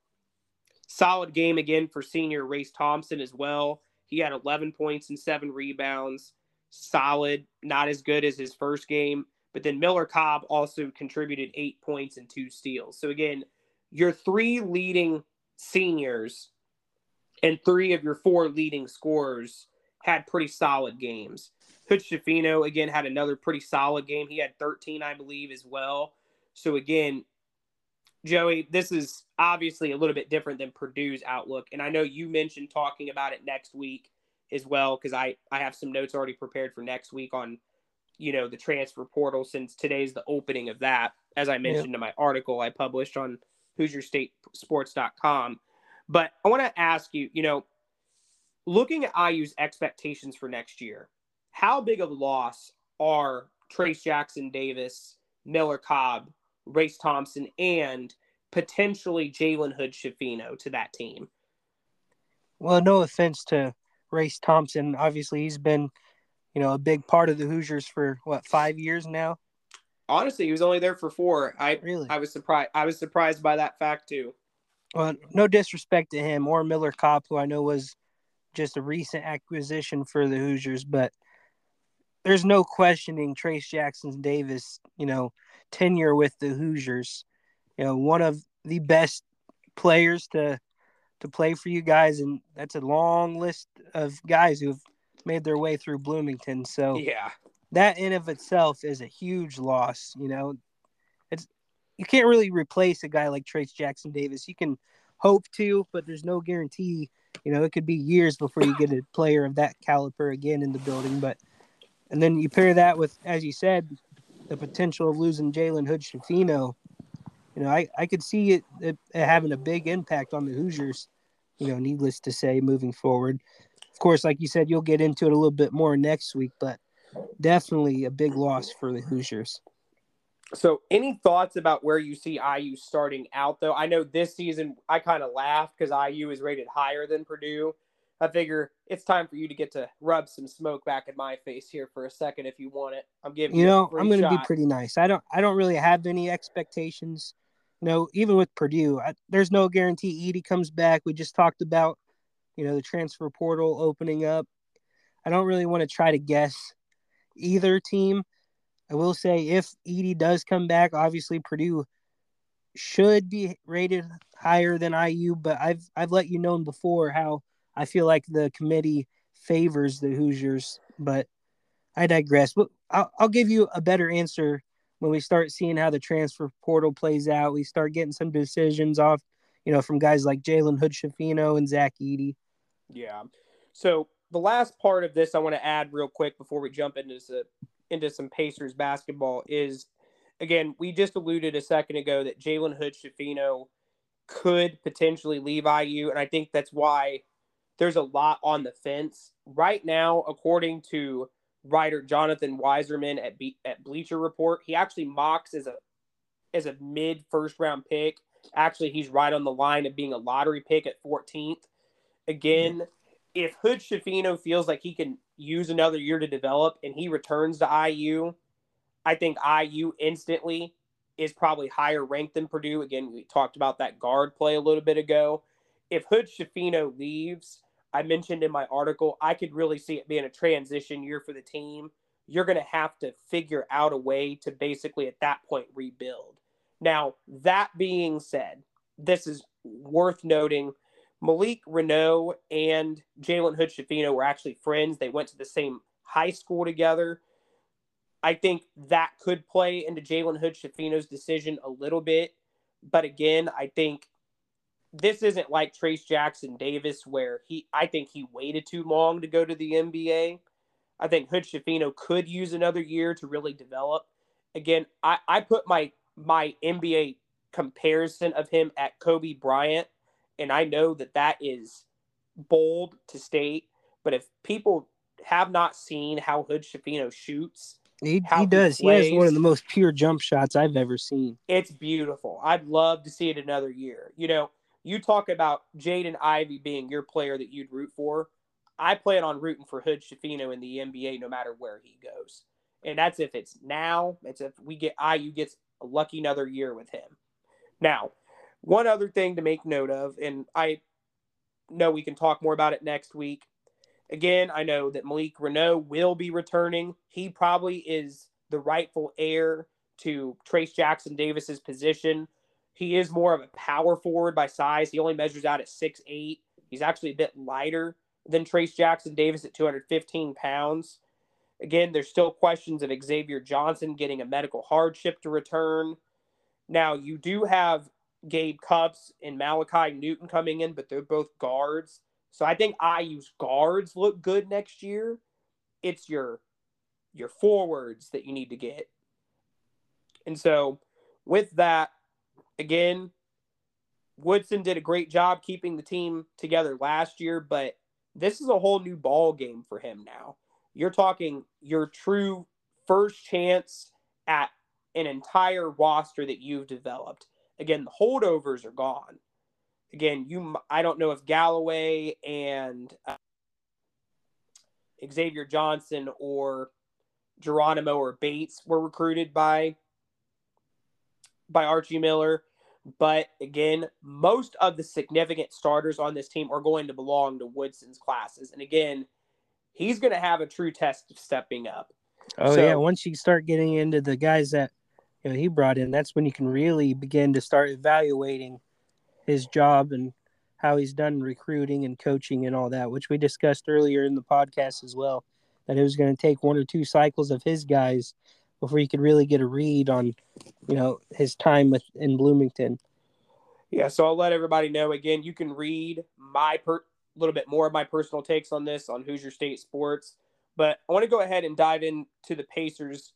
Solid game again for senior Race Thompson as well. He had 11 points and seven rebounds. Solid, not as good as his first game. But then Miller Kopp also contributed eight points and two steals. So again, your three leading seniors and three of your four leading scorers had pretty solid games. Hood Schifino, again, had another pretty solid game. He had 13, I believe, as well. So again, Joey, this is obviously a little bit different than Purdue's outlook. And I know you mentioned talking about it next week as well, because I, I have some notes already prepared for next week on, you know, the transfer portal since today's the opening of that, as I mentioned yeah. in my article I published on HoosierStateSports.com. But I want to ask you, you know, looking at IU's expectations for next year, how big of a loss are Trayce Jackson Davis, Miller Kopp, Race Thompson, and potentially Jalen Hood Schifino to that team. Well, no offense to Race Thompson. Obviously, he's been, you know, a big part of the Hoosiers for what five years now. Honestly, he was only there for four. I really, I was surprised. I was surprised by that fact too. Well, no disrespect to him or Miller Kopp, who I know was just a recent acquisition for the Hoosiers, but there's no questioning Trayce Jackson Davis, you know, tenure with the Hoosiers. You know, one of the best players to to play for you guys, and that's a long list of guys who've made their way through Bloomington. So yeah, that in of itself is a huge loss. You know, it's you can't really replace a guy like Trayce Jackson Davis. You can hope to, but there's no guarantee. You know, it could be years before you get a player of that caliber again in the building. But and then you pair that with, as you said, the potential of losing Jalen Hood Schifino. You know, I, I could see it, it having a big impact on the Hoosiers, you know, needless to say, moving forward. Of course, like you said, you'll get into it a little bit more next week, but definitely a big loss for the Hoosiers. So, any thoughts about where you see IU starting out, though? I know this season I kind of laughed because IU is rated higher than Purdue. I figure it's time for you to get to rub some smoke back in my face here for a second if you want it. I'm giving you, you know I'm going to be pretty nice. I don't I don't really have any expectations. You know, even with Purdue, I, there's no guarantee Edey comes back. We just talked about, you know, the transfer portal opening up. I don't really want to try to guess either team. I will say if Edey does come back, obviously Purdue should be rated higher than IU, but I've I've let you know before how I feel like the committee favors the Hoosiers, but I digress. But I'll, I'll give you a better answer when we start seeing how the transfer portal plays out. We start getting some decisions off, you know, from guys like Jalen Hood Schifino and Zach Edey. Yeah. So the last part of this I want to add real quick before we jump into some, into some Pacers basketball is again, we just alluded a second ago that Jalen Hood Schifino could potentially leave IU. And I think that's why there's a lot on the fence. Right now, according to writer Jonathan Wasserman at, Be- at Bleacher Report, he actually mocks as a as a mid first round pick. Actually, he's right on the line of being a lottery pick at 14th. Again, mm-hmm. if Hood Schifino feels like he can use another year to develop and he returns to IU, I think IU instantly is probably higher ranked than Purdue. Again, we talked about that guard play a little bit ago. If Hood Schifino leaves, I mentioned in my article, I could really see it being a transition year for the team. You're going to have to figure out a way to basically at that point rebuild. Now, that being said, this is worth noting. Malik Reneau and Jalen Hood Schifino were actually friends. They went to the same high school together. I think that could play into Jalen Hood Schifino's decision a little bit. But again, I think this isn't like Trayce Jackson Davis, where he I think he waited too long to go to the NBA. I think Hood Schifino could use another year to really develop. Again, I, I put my my NBA comparison of him at Kobe Bryant, and I know that that is bold to state, but if people have not seen how Hood Schifino shoots, he, he does. He, plays, he has one of the most pure jump shots I've ever seen. It's beautiful. I'd love to see it another year. You know, you talk about Jaden Ivey being your player that you'd root for. I plan on rooting for Hood Schifino in the NBA no matter where he goes. And that's if it's now, it's if we get IU gets a lucky another year with him. Now, one other thing to make note of, and I know we can talk more about it next week. Again, I know that Malik Reneau will be returning. He probably is the rightful heir to Trayce Jackson Davis's position he is more of a power forward by size. He only measures out at six eight. He's actually a bit lighter than Trayce Jackson Davis at 215 pounds. Again, there's still questions of Xavier Johnson getting a medical hardship to return. Now, you do have Gabe Cupps and Malachi Newton coming in, but they're both guards. So I think IU's guards look good next year. It's your your forwards that you need to get. And so with that, again, Woodson did a great job keeping the team together last year, but this is a whole new ball game for him now. You're talking your true first chance at an entire roster that you've developed. Again, the holdovers are gone. Again, you I don't know if Galloway and uh, Xavier Johnson or Geronimo or Bates were recruited by by Archie Miller. But again, most of the significant starters on this team are going to belong to Woodson's classes. And again, he's going to have a true test of stepping up. Oh so, yeah, once you start getting into the guys that you know, he brought in, that's when you can really begin to start evaluating his job and how he's done recruiting and coaching and all that, which we discussed earlier in the podcast as well. That it was going to take one or two cycles of his guys before you could really get a read on, you know, his time with in Bloomington. Yeah, so I'll let everybody know again. You can read my per little bit more of my personal takes on this on Hoosier State Sports, but I want to go ahead and dive into the Pacers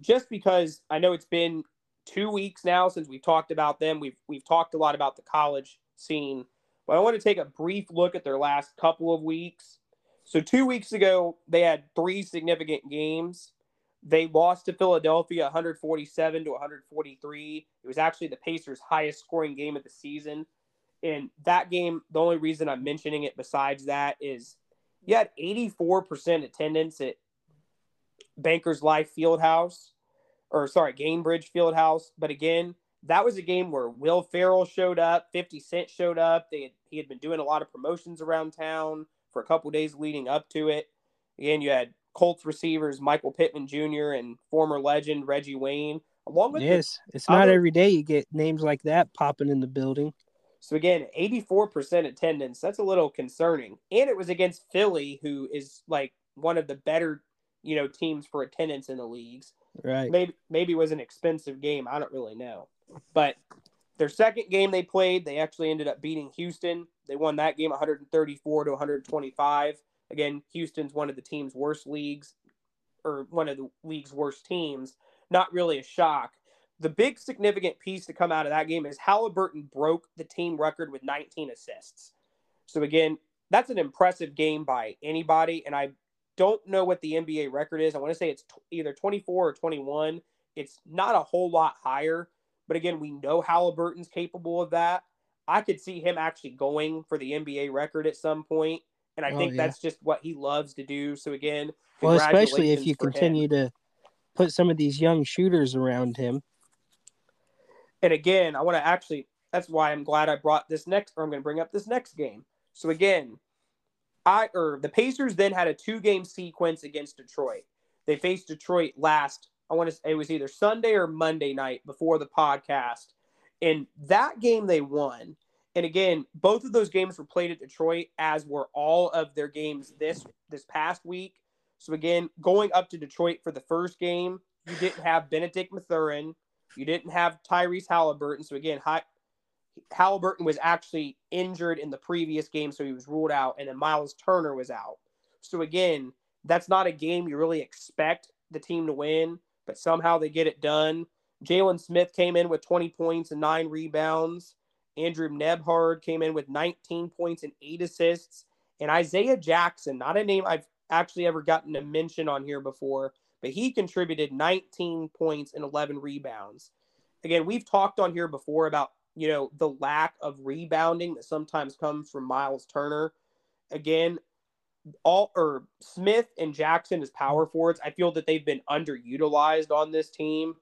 just because I know it's been two weeks now since we've talked about them. We've we've talked a lot about the college scene, but I want to take a brief look at their last couple of weeks. So two weeks ago, they had three significant games. They lost to Philadelphia 147 to 143. It was actually the Pacers' highest scoring game of the season. And that game, the only reason I'm mentioning it besides that is you had 84% attendance at Bankers Life Fieldhouse, or sorry, Gainbridge Fieldhouse. But again, that was a game where Will Ferrell showed up, 50 Cent showed up. They had, he had been doing a lot of promotions around town for a couple days leading up to it. Again, you had Colts receivers Michael Pittman Jr. and former legend Reggie Wayne. Along with yes, it's not every day you get names like that popping in the building. So again, 84% attendance. That's a little concerning. And it was against Philly, who is like one of the better, you know, teams for attendance in the leagues. Right. Maybe maybe it was an expensive game. I don't really know. But their second game they played, they actually ended up beating Houston. They won that game 134 to 125. Again, Houston's one of the team's worst leagues, or one of the league's worst teams. Not really a shock. The big significant piece to come out of that game is Halliburton broke the team record with 19 assists. So again, that's an impressive game by anybody. And I don't know what the NBA record is. I want to say it's t- either 24 or 21. It's not a whole lot higher. But again, we know Halliburton's capable of that. I could see him actually going for the NBA record at some point and I oh, think yeah. that's just what he loves to do. So again, well, especially if you continue him. to put some of these young shooters around him. And again, I want to actually that's why I'm glad I brought this next or I'm going to bring up this next game. So again, I or the Pacers then had a two game sequence against Detroit. They faced Detroit last I want to say it was either Sunday or Monday night before the podcast. And that game they won. And again, both of those games were played at Detroit, as were all of their games this this past week. So again, going up to Detroit for the first game, you didn't have Benedict Mathurin, you didn't have Tyrese Halliburton. So again, Halliburton was actually injured in the previous game, so he was ruled out, and then Miles Turner was out. So again, that's not a game you really expect the team to win, but somehow they get it done. Jalen Smith came in with 20 points and nine rebounds. Andrew Nembhard came in with 19 points and eight assists. And Isaiah Jackson, not a name I've actually ever gotten to mention on here before, but he contributed 19 points and 11 rebounds. Again, we've talked on here before about, you know, the lack of rebounding that sometimes comes from Miles Turner. Again, all or Smith and Jackson as power forwards, I feel that they've been underutilized on this team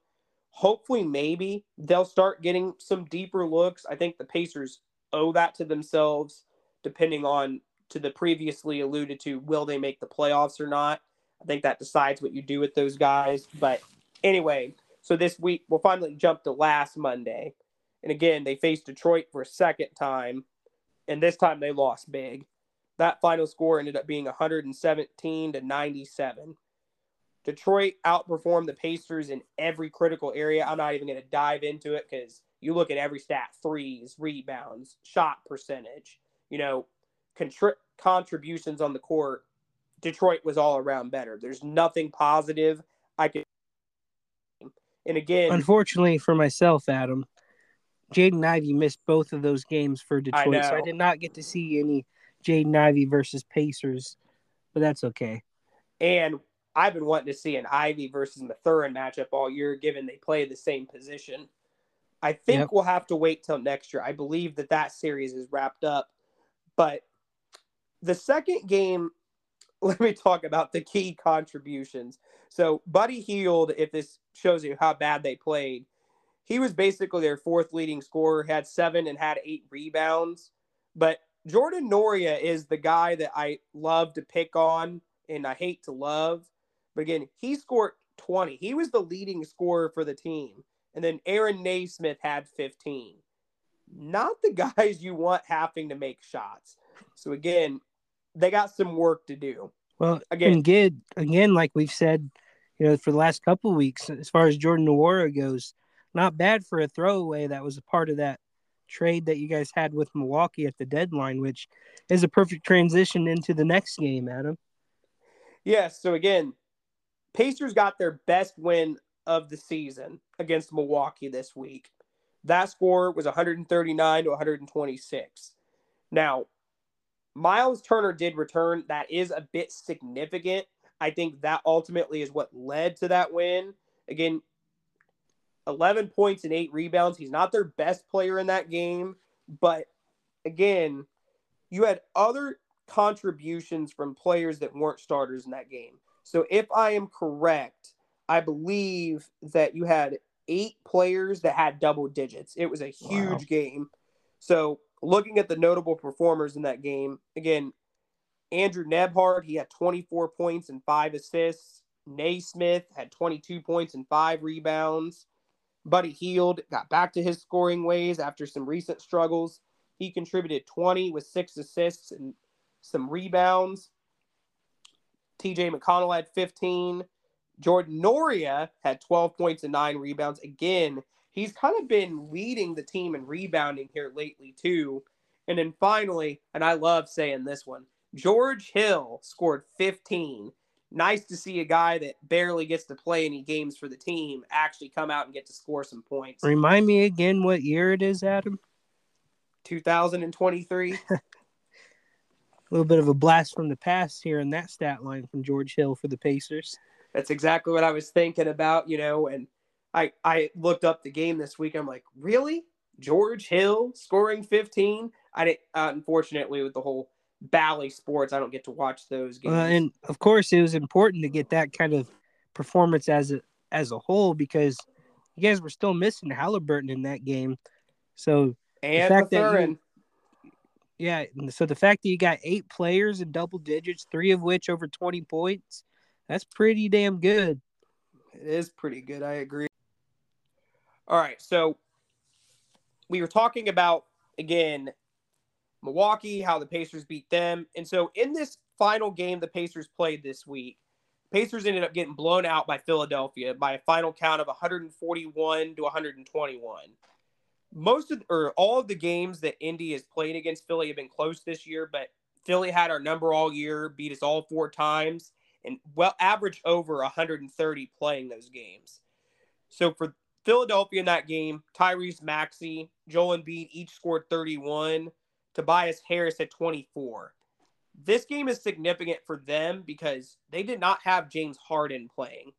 hopefully maybe they'll start getting some deeper looks. I think the Pacers owe that to themselves, depending on to the previously alluded to, will they make the playoffs or not? I think that decides what you do with those guys. But anyway, so this week we'll finally jump to last Monday. And again, they faced Detroit for a second time, and this time they lost big. That final score ended up being 117 to 97. Detroit outperformed the Pacers in every critical area. I'm not even going to dive into it because you look at every stat threes, rebounds, shot percentage, you know, contri- contributions on the court. Detroit was all around better. There's nothing positive I could. And again, unfortunately for myself, Adam, Jaden Ivey missed both of those games for Detroit, I so I did not get to see any Jaden Ivey versus Pacers, but that's okay. And I've been wanting to see an Ivey versus Mathurin matchup all year, given they play the same position. I think yep. we'll have to wait till next year. I believe that that series is wrapped up, but the second game, <laughs> let me talk about the key contributions. So Buddy Hield, if this shows you how bad they played, he was basically their fourth leading scorer, had seven and had eight rebounds. But Jordan Nwora is the guy that I love to pick on and I hate to love. But again, he scored 20. He was the leading scorer for the team. And then Aaron Nesmith had 15. Not the <laughs> guys you want having to make shots. So again, they got some work to do. Well, again, again, again, like we've said, you know, for the last couple of weeks, as far as Jordan Nwora goes, not bad for a throwaway that was a part of that trade that you guys had with Milwaukee at the deadline, which is a perfect transition into the next game, Adam. Yes. So again, Pacers got their best win of the season against Milwaukee this week. That score was 139 to 126. Now, Miles Turner did return. That is a bit significant. I think that ultimately is what led to that win. Again, 11 points and eight rebounds. He's not their best player in that game, but again, you had other contributions from players that weren't starters in that game. So if I am correct, I believe that you had eight players that had double digits. It was a huge wow. game. So looking at the notable performers in that game, again, Andrew Nembhard, he had 24 points and five assists. Nesmith had 22 points and five rebounds. Buddy Hield got back to his scoring ways after some recent struggles. He contributed 20 with six assists and some rebounds. TJ McConnell had 15. Jordan Nwora had 12 points and nine rebounds. Again, he's kind of been leading the team in rebounding here lately, too. And then finally, and I love saying this one, George Hill scored 15 nice to see a guy that barely gets to play any games for the team actually come out and get to score some points. Remind me again what year it is, Adam? 2023. <laughs> a little bit of a blast from the past here in that stat line from George Hill for the Pacers. That's exactly what I was thinking about, you know, and I I looked up the game this week. I'm like, really? George Hill scoring 15? I didn't uh, unfortunately with the whole Bally Sports. I don't get to watch those games. Uh, and of course, it was important to get that kind of performance as a as a whole because you guys were still missing Halliburton in that game. So and the fact that you, yeah, so the fact that you got eight players in double digits, three of which over twenty points, that's pretty damn good. It is pretty good. I agree. All right, so we were talking about again Milwaukee, how the Pacers beat them. And so in this final game the Pacers played this week, Pacers ended up getting blown out by Philadelphia by a final count of 141 to 121. Most of or all of the games that Indy has played against Philly have been close this year, but Philly had our number all year, beat us all four times, and well averaged over 130 playing those games. So for Philadelphia in that game, Tyrese Maxey, Joel Embiid each scored 31. Tobias Harris at 24. This game is significant for them because they did not have James Harden playing.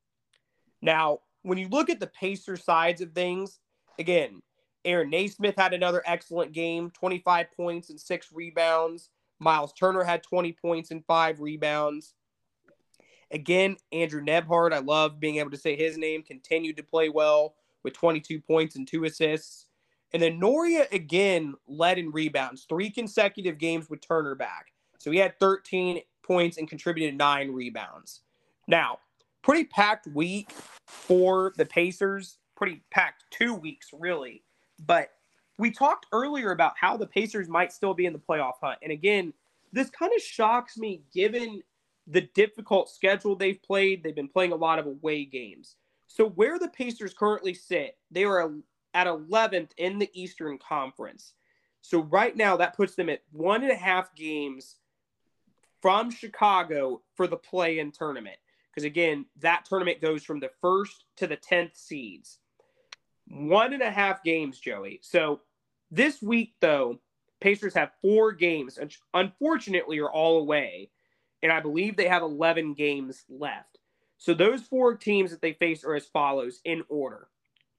Now, when you look at the Pacer sides of things, again, Aaron Nesmith had another excellent game 25 points and six rebounds. Miles Turner had 20 points and five rebounds. Again, Andrew Nembhard, I love being able to say his name, continued to play well with 22 points and two assists. And then Nwora again led in rebounds, three consecutive games with Turner back. So he had 13 points and contributed nine rebounds. Now, pretty packed week for the Pacers, pretty packed two weeks, really. But we talked earlier about how the Pacers might still be in the playoff hunt. And again, this kind of shocks me given the difficult schedule they've played. They've been playing a lot of away games. So, where the Pacers currently sit, they are at 11th in the Eastern Conference. So right now, that puts them at one and a half games from Chicago for the play in tournament. Because again, that tournament goes from the first to the 10th seeds. One and a half games, Joey. So this week, though, Pacers have four games, which unfortunately are all away. And I believe they have 11 games left. So those four teams that they face are as follows in order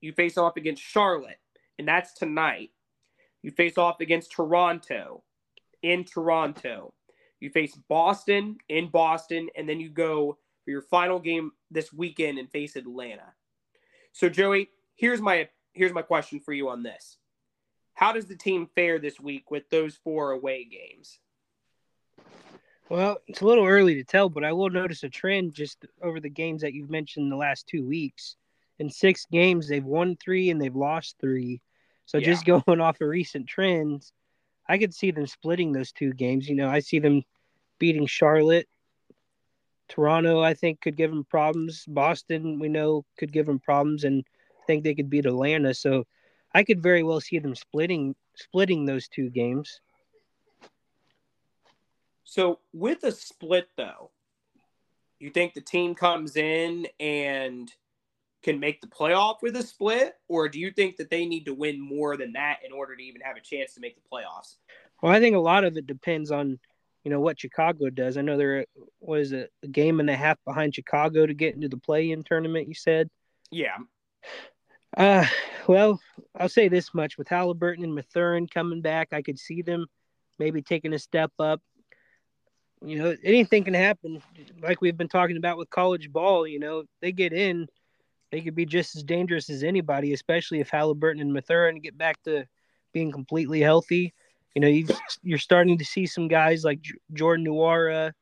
you face off against Charlotte, and that's tonight. You face off against Toronto in Toronto. You face Boston in Boston, and then you go for your final game this weekend and face Atlanta. So, Joey, here's my here's my question for you on this. How does the team fare this week with those four away games? Well, it's a little early to tell, but I will notice a trend just over the games that you've mentioned the last two weeks. In six games, they've won three and they've lost three. So yeah. just <laughs> going off of recent trends, I could see them splitting those two games. You know, I see them beating Charlotte. Toronto, I think, could give them problems. Boston, we know, could give them problems, and think they could beat Atlanta. So I could very well see them splitting splitting those two games. So with a split though, you think the team comes in and can make the playoff with a split, or do you think that they need to win more than that in order to even have a chance to make the playoffs? Well, I think a lot of it depends on, you know, what Chicago does. I know there was a, a game and a half behind Chicago to get into the play-in tournament. You said, yeah. Uh, well, I'll say this much: with Halliburton and Mathurin coming back, I could see them maybe taking a step up. You know, anything can happen. Like we've been talking about with college ball, you know, they get in, they could be just as dangerous as anybody, especially if Halliburton and Mathurin get back to being completely healthy. You know, you you're starting to see some guys like J- Jordan Nwora,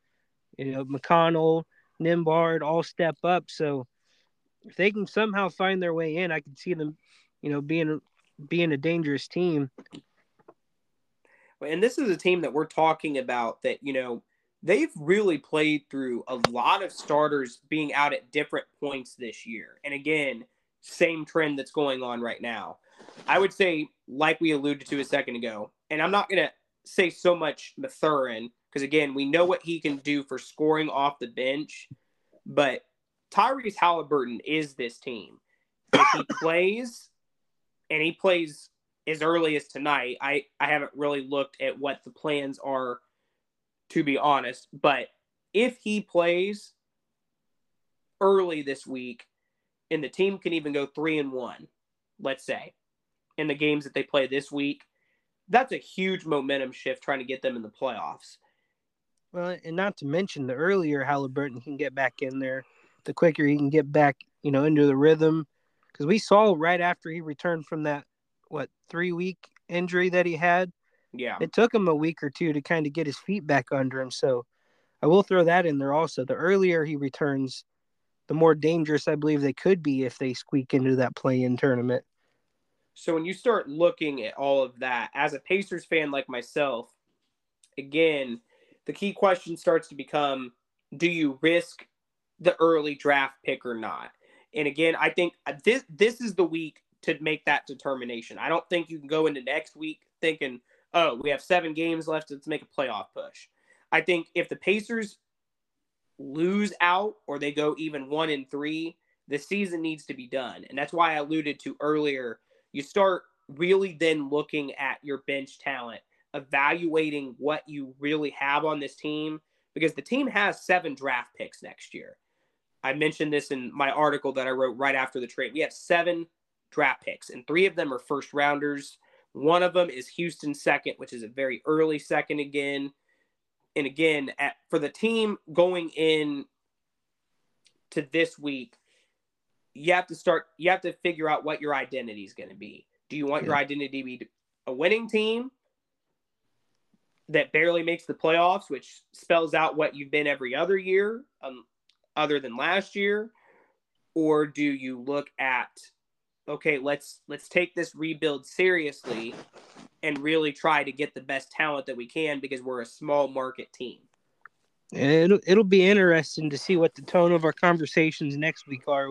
you know, McConnell, Nembhard all step up. So if they can somehow find their way in, I can see them, you know, being being a dangerous team. And this is a team that we're talking about that, you know, they've really played through a lot of starters being out at different points this year. And again, same trend that's going on right now. I would say, like we alluded to a second ago, and I'm not going to say so much Mathurin because again, we know what he can do for scoring off the bench, but Tyrese Halliburton is this team. If he <coughs> plays and he plays as early as tonight, I, I haven't really looked at what the plans are to be honest. But if he plays early this week, and the team can even go three and one, let's say, in the games that they play this week, that's a huge momentum shift trying to get them in the playoffs. Well, and not to mention the earlier Halliburton can get back in there, the quicker he can get back, you know, into the rhythm. Because we saw right after he returned from that, what, three week injury that he had, yeah. It took him a week or two to kind of get his feet back under him. So I will throw that in there also. The earlier he returns, the more dangerous I believe they could be if they squeak into that play in tournament. So when you start looking at all of that, as a Pacers fan like myself, again, the key question starts to become do you risk the early draft pick or not? And again, I think uh, this this is the week to make that determination. I don't think you can go into next week thinking, oh, we have seven games left. Let's make a playoff push. I think if the Pacers lose out or they go even one and three, the season needs to be done. And that's why I alluded to earlier. You start really then looking at your bench talent, evaluating what you really have on this team, because the team has seven draft picks next year. I mentioned this in my article that I wrote right after the trade. We have seven draft picks, and three of them are first rounders. One of them is Houston second, which is a very early second again. And again, at, for the team going in to this week, you have to start, you have to figure out what your identity is going to be. Do you want yeah. your identity to be a winning team that barely makes the playoffs, which spells out what you've been every other year, um, other than last year? Or do you look at okay, let's let's take this rebuild seriously and really try to get the best talent that we can because we're a small market team. It'll it'll be interesting to see what the tone of our conversations next week are,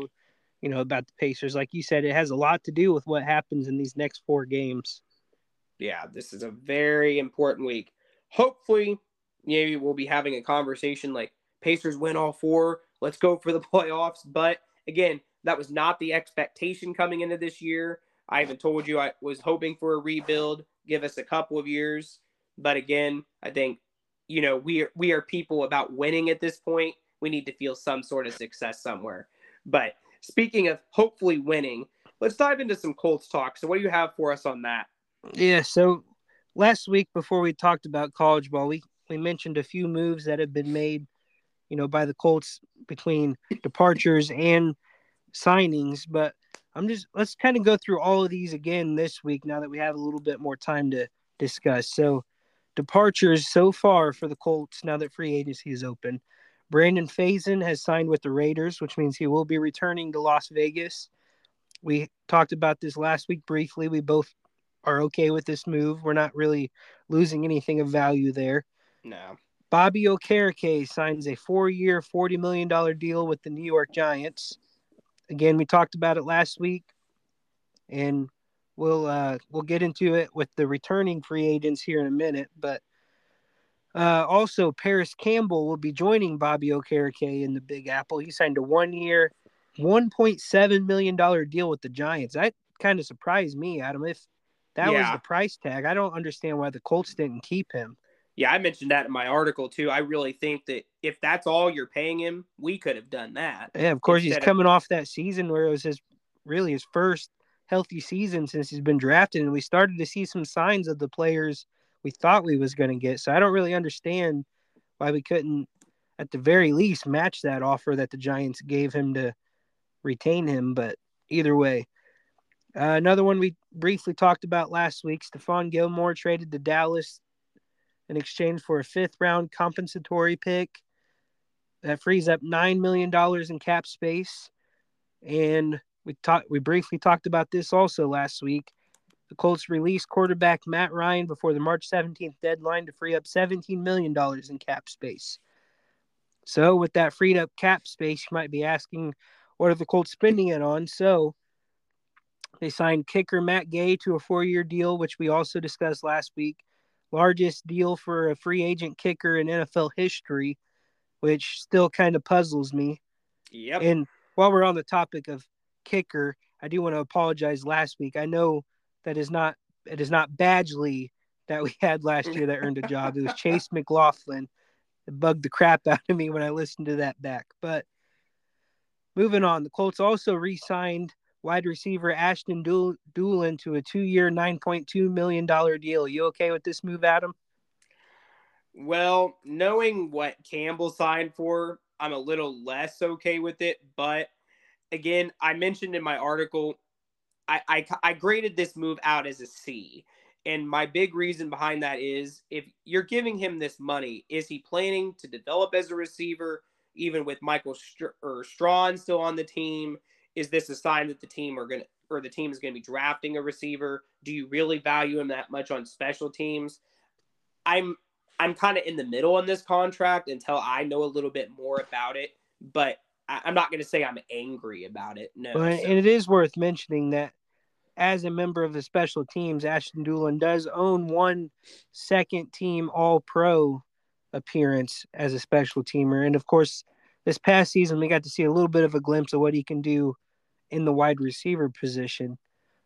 you know, about the Pacers. Like you said, it has a lot to do with what happens in these next four games. Yeah, this is a very important week. Hopefully, maybe we'll be having a conversation like Pacers win all four. Let's go for the <laughs> playoffs. But again, that was not the expectation coming into this year. I even told you I was hoping for a rebuild, give us a couple of years. But again, I think, you know, we are, we are people about winning at this point. We need to feel some sort of success somewhere. But speaking of hopefully winning, let's dive into some Colts talk. So, what do you have for us on that? Yeah. So, last week before we talked about college ball, we we mentioned a few moves that have been made, you know, by the Colts between departures and signings. But I'm just let's kind of go through all of these again this week now that we have a little bit more time to discuss. So, departures so far for the Colts now that free agency is open. Brandon Facyson has signed with the Raiders, which means he will be returning to Las Vegas. We talked about this last week briefly. We both are okay with this move. We're not really losing anything of value there. No. Bobby Okereke signs a four-year, $40 million deal with the New York Giants. Again, we talked about it last week, and we'll uh, we'll get into it with the returning free agents here in a minute. But uh, also, Parris Campbell will be joining Bobby Okereke in the Big Apple. He signed a one-year, $1.7 million deal with the Giants. That kind of surprised me, Adam. If that yeah. was the price tag, I don't understand why the Colts didn't keep him. Yeah, I mentioned that in my article too. I really think that if that's all you're paying him, we could have done that. Yeah, of course he's coming of... off that season where it was his really his first healthy season since he's been drafted, and we started to see some signs of the players we thought we was going to get. So I don't really understand why we couldn't, at the very least, match that offer that the Giants gave him to retain him. But either way, uh, another one we briefly talked about last week: Stephon Gilmore traded to Dallas in exchange for a fifth round compensatory pick. That frees up $9 million in cap space. And we talked we briefly talked about this also last week. The Colts released quarterback Matt Ryan before the March 17th deadline to free up $17 million in cap space. So, with that freed up cap space, you might be asking, what are the Colts spending it on? So, they signed kicker Matt Gay to a four year deal, which we also discussed last week largest deal for a free agent kicker in NFL history, which still kind of puzzles me. Yep. And while we're on the topic of kicker, I do want to apologize last week. I know that is not it is not Badgley that we had last year that earned a job. It was Chase <laughs> McLaughlin. It bugged the crap out of me when I listened to that back. But moving on, the Colts also re-signed wide receiver Ashton Dulin to a two-year, nine point two million dollar deal. You okay with this move, Adam? Well, knowing what Campbell signed for, I'm a little less okay with it. But again, I mentioned in my article, I, I, I graded this move out as a C. And my big reason behind that is if you're giving him this money, is he planning to develop as a receiver, even with Michael Str- or Strachan still on the team? Is this a sign that the team are going to or the team is going to be drafting a receiver? Do you really value him that much on special teams? I'm I'm kind of in the middle on this contract until I know a little bit more about it, but I, am not going to say I'm angry about it. No, well, so. and it is worth mentioning that as a member of the special teams, Ashton Dulin does own one second team All Pro appearance as a special teamer, and of course, this past season we got to see a little bit of a glimpse of what he can do in the wide receiver position.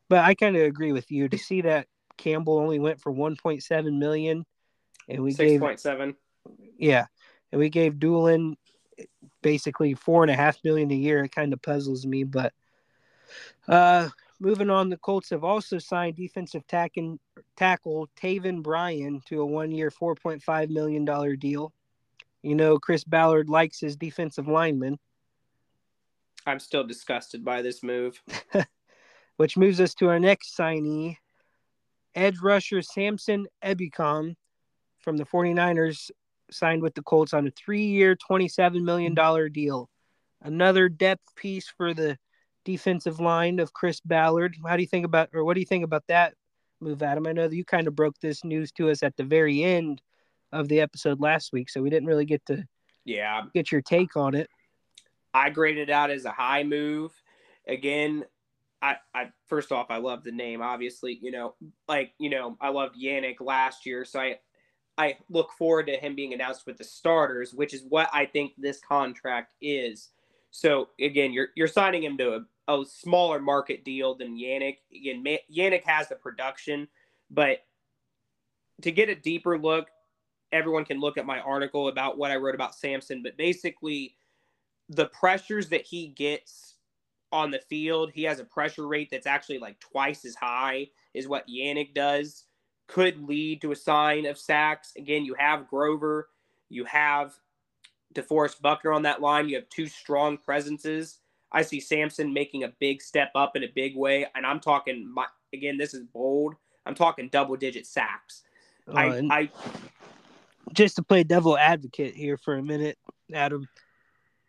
But I kind of agree with you to see that Campbell only went for 1.7 million, and we 6. gave 6.7. Yeah, and we gave Dulin basically four and a half million a year. It kind of puzzles me, but uh, moving on, the Colts have also signed defensive tackle tackle Taven Bryan to a one-year, 4.5 million dollar deal. You know, Chris Ballard likes his defensive linemen. I'm still disgusted by this move. <laughs> Which moves us to our next signee, edge rusher Samson Ebukam from the 49ers signed with the Colts on a three-year, $27 million deal. Another depth piece for the defensive line of Chris Ballard. How do you think about, or what do you think about that move, Adam? I know that you kind of broke this news to us at the very end of the episode last week, so we didn't really get to yeah get your take on it. I graded out as a high move. Again, I, I first off, I love the name. Obviously, you know, like you know, I loved Yannick last year, so I I look forward to him being announced with the starters, which is what I think this contract is. So again, you're you're signing him to a, a smaller market deal than Yannick. Again, Yannick has the production, but to get a deeper look, everyone can look at my article about what I wrote about Samson. But basically, the pressures that he gets on the field, he has a pressure rate that's actually like twice as high as what Yannick does. could lead to a sign of sacks. Again, you have Grover, you have DeForest Buckner on that line. You have two strong presences. I see Samson making a big step up in a big way, and I'm talking. My, again, this is bold. I'm talking double digit sacks. Uh, I, I just to play devil advocate here for a minute, Adam.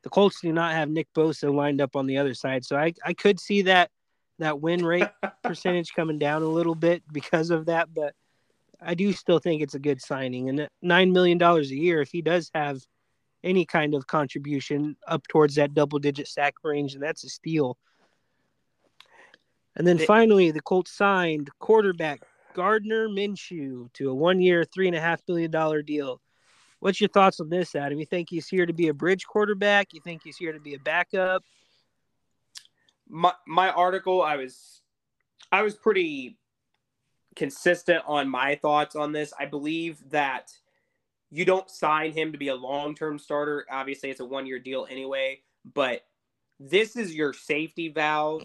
The Colts do not have Nick Bosa lined up on the other side, so I, I could see that that win rate <laughs> percentage coming down a little bit because of that, but I do still think it's a good signing. And nine million dollars a year, if he does have any kind of contribution up towards that double digit sack range, and that's a steal. And then finally, the Colts signed quarterback Gardner Minshew to a one year, three and a half billion dollar deal. What's your thoughts on this, Adam? You think he's here to be a bridge quarterback? You think he's here to be a backup? My my article, I was I was pretty consistent on my thoughts on this. I believe that you don't sign him to be a long-term starter. Obviously, it's a one-year deal anyway, but this is your safety valve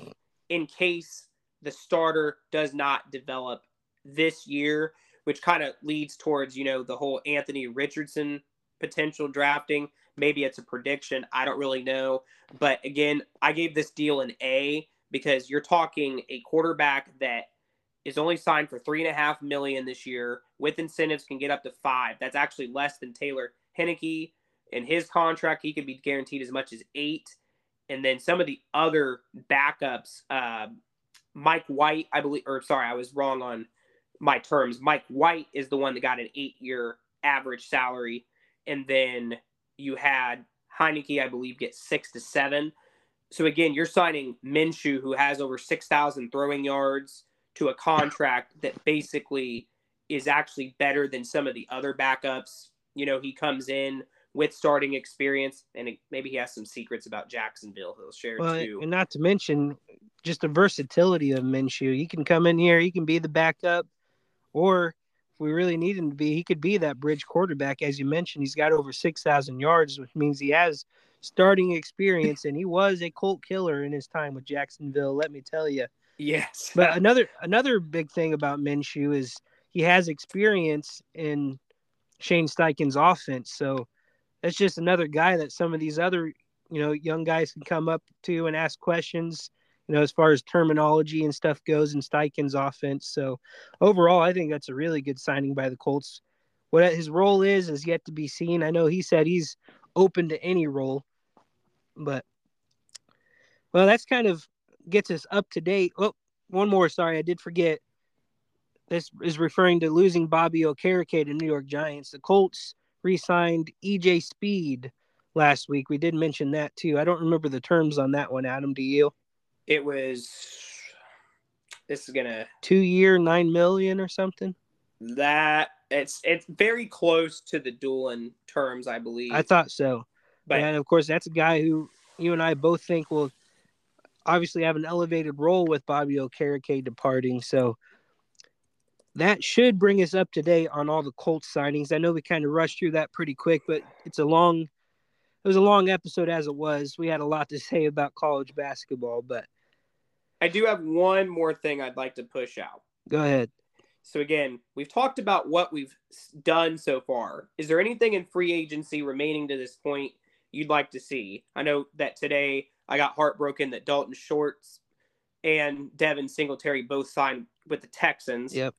in case the starter does not develop this year, which kind of leads towards, you know, the whole Anthony Richardson potential drafting. Maybe it's a prediction. I don't really know. But again, I gave this deal an A because you're talking a quarterback that is only signed for three and a half million this year. With incentives, can get up to five. That's actually less than Taylor Heinicke. In his contract, he could be guaranteed as much as eight. And then some of the other backups, uh, Mike White, I believe, or sorry, I was wrong on my terms. Mike White is the one that got an eight-year average salary, and then you had Heinicke, I believe, get six to seven. So again, you're signing Minshew, who has over six thousand throwing yards to a contract that basically is actually better than some of the other backups. You know, he comes in with starting experience, and it, maybe he has some secrets about Jacksonville he'll share well, too. And not to mention just the versatility of Minshew. He can come in here, he can be the backup, or if we really need him to be, he could be that bridge quarterback. As you mentioned, he's got over 6,000 yards, which means he has starting experience, and he was a Colt killer in his time with Jacksonville, let me tell you. Yes. but another another big thing about Minshew is he has experience in Shane Steichen's offense. So that's just another guy that some of these other, you know, young guys can come up to and ask questions, you know, as far as terminology and stuff goes in Steichen's offense. So overall, I think that's a really good signing by the Colts. What his role is is yet to be seen. I know he said he's open to any role, but well, that's kind of gets us up to date. Oh, one more. Sorry, I did forget. This is referring to losing Bobby Okereke to New York Giants. The Colts re-signed EJ Speed last week. We did mention that too. I don't remember the terms on that one. Adam, do you? It was. This is gonna two year nine million or something. That it's it's very close to the Dulin terms, I believe. I thought so, but and of course that's a guy who you and I both think will obviously have an elevated role with Bobby Okereke departing. So that should bring us up to date on all the Colts signings. I know we kind of rushed through that pretty quick, but it's a long it was a long episode as it was. We had a lot to <laughs> say about college basketball, but I do have one more thing I'd like to push out. Go ahead. So again, we've talked about what we've done so far. Is there anything in free agency remaining to this point you'd like to see? I know that today I got heartbroken that Dalton Schultz and Devin Singletary both signed with the Texans. Yep.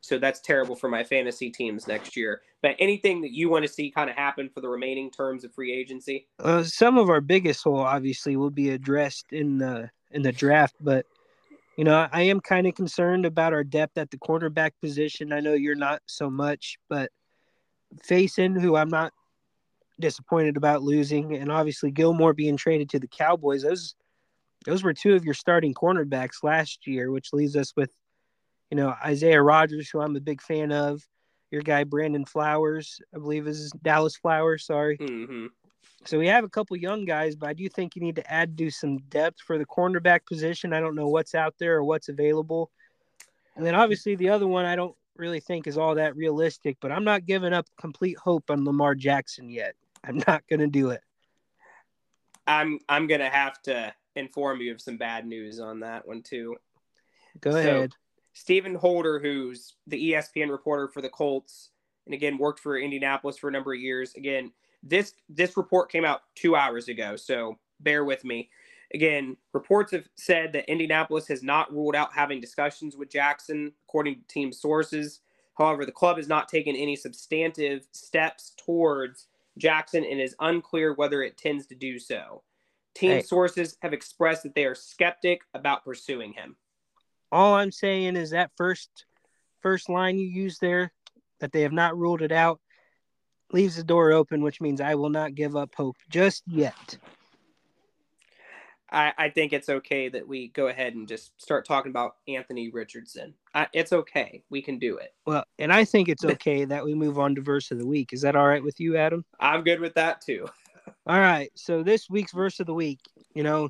So that's terrible for my fantasy teams next year. But anything that you want to see kind of happen for the remaining terms of free agency? Uh, some of our biggest hole obviously will be addressed in the in the draft, but you know I am kind of concerned about our depth at the cornerback position. I know you're not so much, but Facyson, who I'm not disappointed about losing, and obviously Gilmore being traded to the Cowboys. Those those were two of your starting cornerbacks last year, which leaves us with, you know, Isaiah Rodgers, who I'm a big fan of. Your guy Brandon Flowers, I believe is Dallas Flowers. Sorry. Mm-hmm. So we have a couple young guys, but I do think you need to add do some depth for the cornerback position. I don't know what's out there or what's available. And then obviously the other one I don't really think is all that realistic, but I'm not giving up complete hope on Lamar Jackson yet. I'm not going to do it. I'm I'm going to have to inform you of some bad news on that one too. Go so, ahead. Stephen Holder, who's the ESPN reporter for the Colts, and again worked for Indianapolis for a number of years. Again, this this report came out two hours ago, so bear with me. Again, reports have said that Indianapolis has not ruled out having discussions with Jackson, according to team sources. However, the club has not taken any substantive steps towards Jackson and is unclear whether it tends to do so. Team hey. sources have expressed that they are skeptic about pursuing him. All I'm saying is that first first line you use there, that they have not ruled it out, leaves the door open, which means I will not give up hope just yet. I, I think it's okay that we go ahead and just start talking about Anthony Richardson. I, it's okay. We can do it. Well, and I think it's okay that we move on to verse of the week. Is that all right with you, Adam? I'm good with that too. all right. So this week's verse of the week, you know,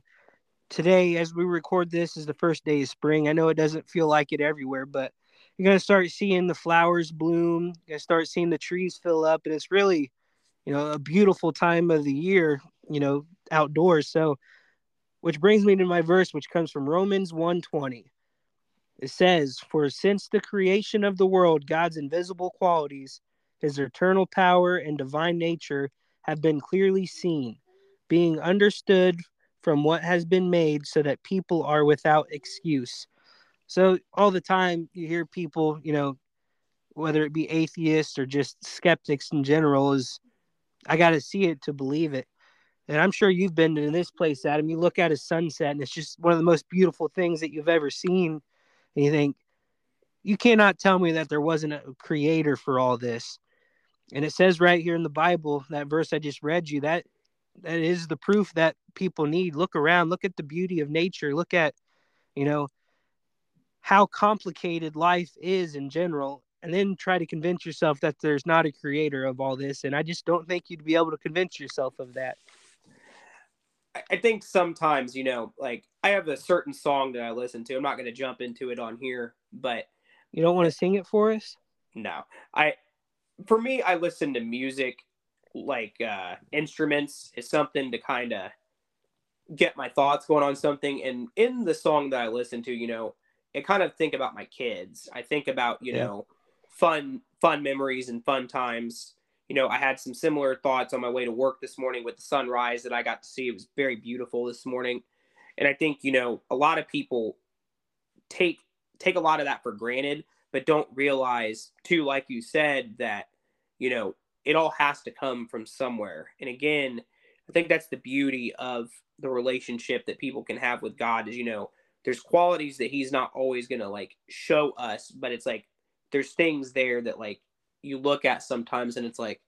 today as we record this is the first day of spring. I know it doesn't feel like it everywhere, but you're gonna start seeing the flowers bloom. You're gonna start seeing the trees fill up, and it's really, you know, a beautiful time of the year. You know, outdoors. So which brings me to my verse, which comes from Romans 1:20. It says, For since the creation of the world, God's invisible qualities, his eternal power and divine nature have been clearly seen, being understood from what has been made, so that people are without excuse. So all the time you hear people, you know, whether it be atheists or just skeptics in general, is I got to see it to believe it. And I'm sure you've been to this place, Adam. You look at a sunset, and it's just one of the most beautiful things that you've ever seen. And you think, you cannot tell me that there wasn't a creator for all this. And it says right here in the Bible, that verse I just read you, that that is the proof that people need. Look around, look at the beauty of nature, look at, you know, how complicated life is in general, and then try to convince yourself that there's not a creator of all this. And I just don't think you'd be able to convince yourself of that. I think sometimes, you know, like I have a certain song that I listen to. I'm not going to jump into it on here, but you don't want to sing it for us? No. I for me I listen to music like uh instruments is something to kind of get my thoughts going on something and in the song that I listen to, you know, I kind of think about my kids. I think about, you yeah. know, fun fun memories and fun times you know, I had some similar thoughts on my way to work this morning with the sunrise that I got to see. It was very beautiful this morning. And I think, you know, a lot of people take take a lot of that for granted, but don't realize too, like you said, that, you know, it all has to come from somewhere. And again, I think that's the beauty of the relationship that people can have with God is, you know, there's qualities that he's not always gonna like show us, but it's like there's things there that like you look at sometimes and it's like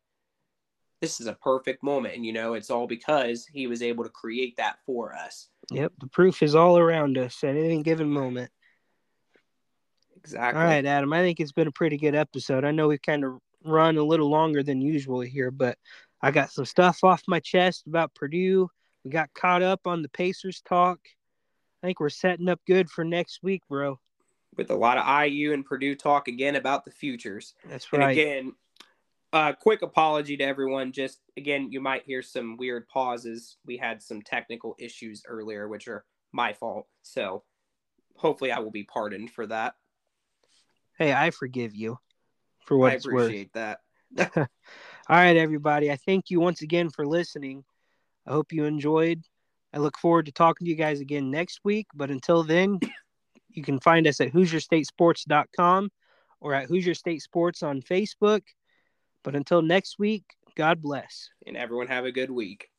this is a perfect moment. And you know it's all because he was able to create that for us. Yep the proof is all around us at any given moment. Exactly. All right adam i think it's been a pretty good episode. I know we've kind of run a little longer than usual here but i got some stuff off my chest about purdue we got caught up on the pacers talk i think we're setting up good for next week bro with a lot of IU and Purdue talk again about the futures. That's right. And again, a uh, quick apology to everyone. Just again, you might hear some weird pauses. We had some technical issues earlier, which are my fault. So hopefully, I will be pardoned for that. Hey, I forgive you for what I it's appreciate worth. that. <laughs> All right, everybody. I thank you once again for listening. I hope you enjoyed. I look forward to talking to you guys again next week. But until then, <coughs> you can find us at HoosierStateSports.com or at Hoosier State Sports on Facebook. But until next week, God bless. And everyone have a good week.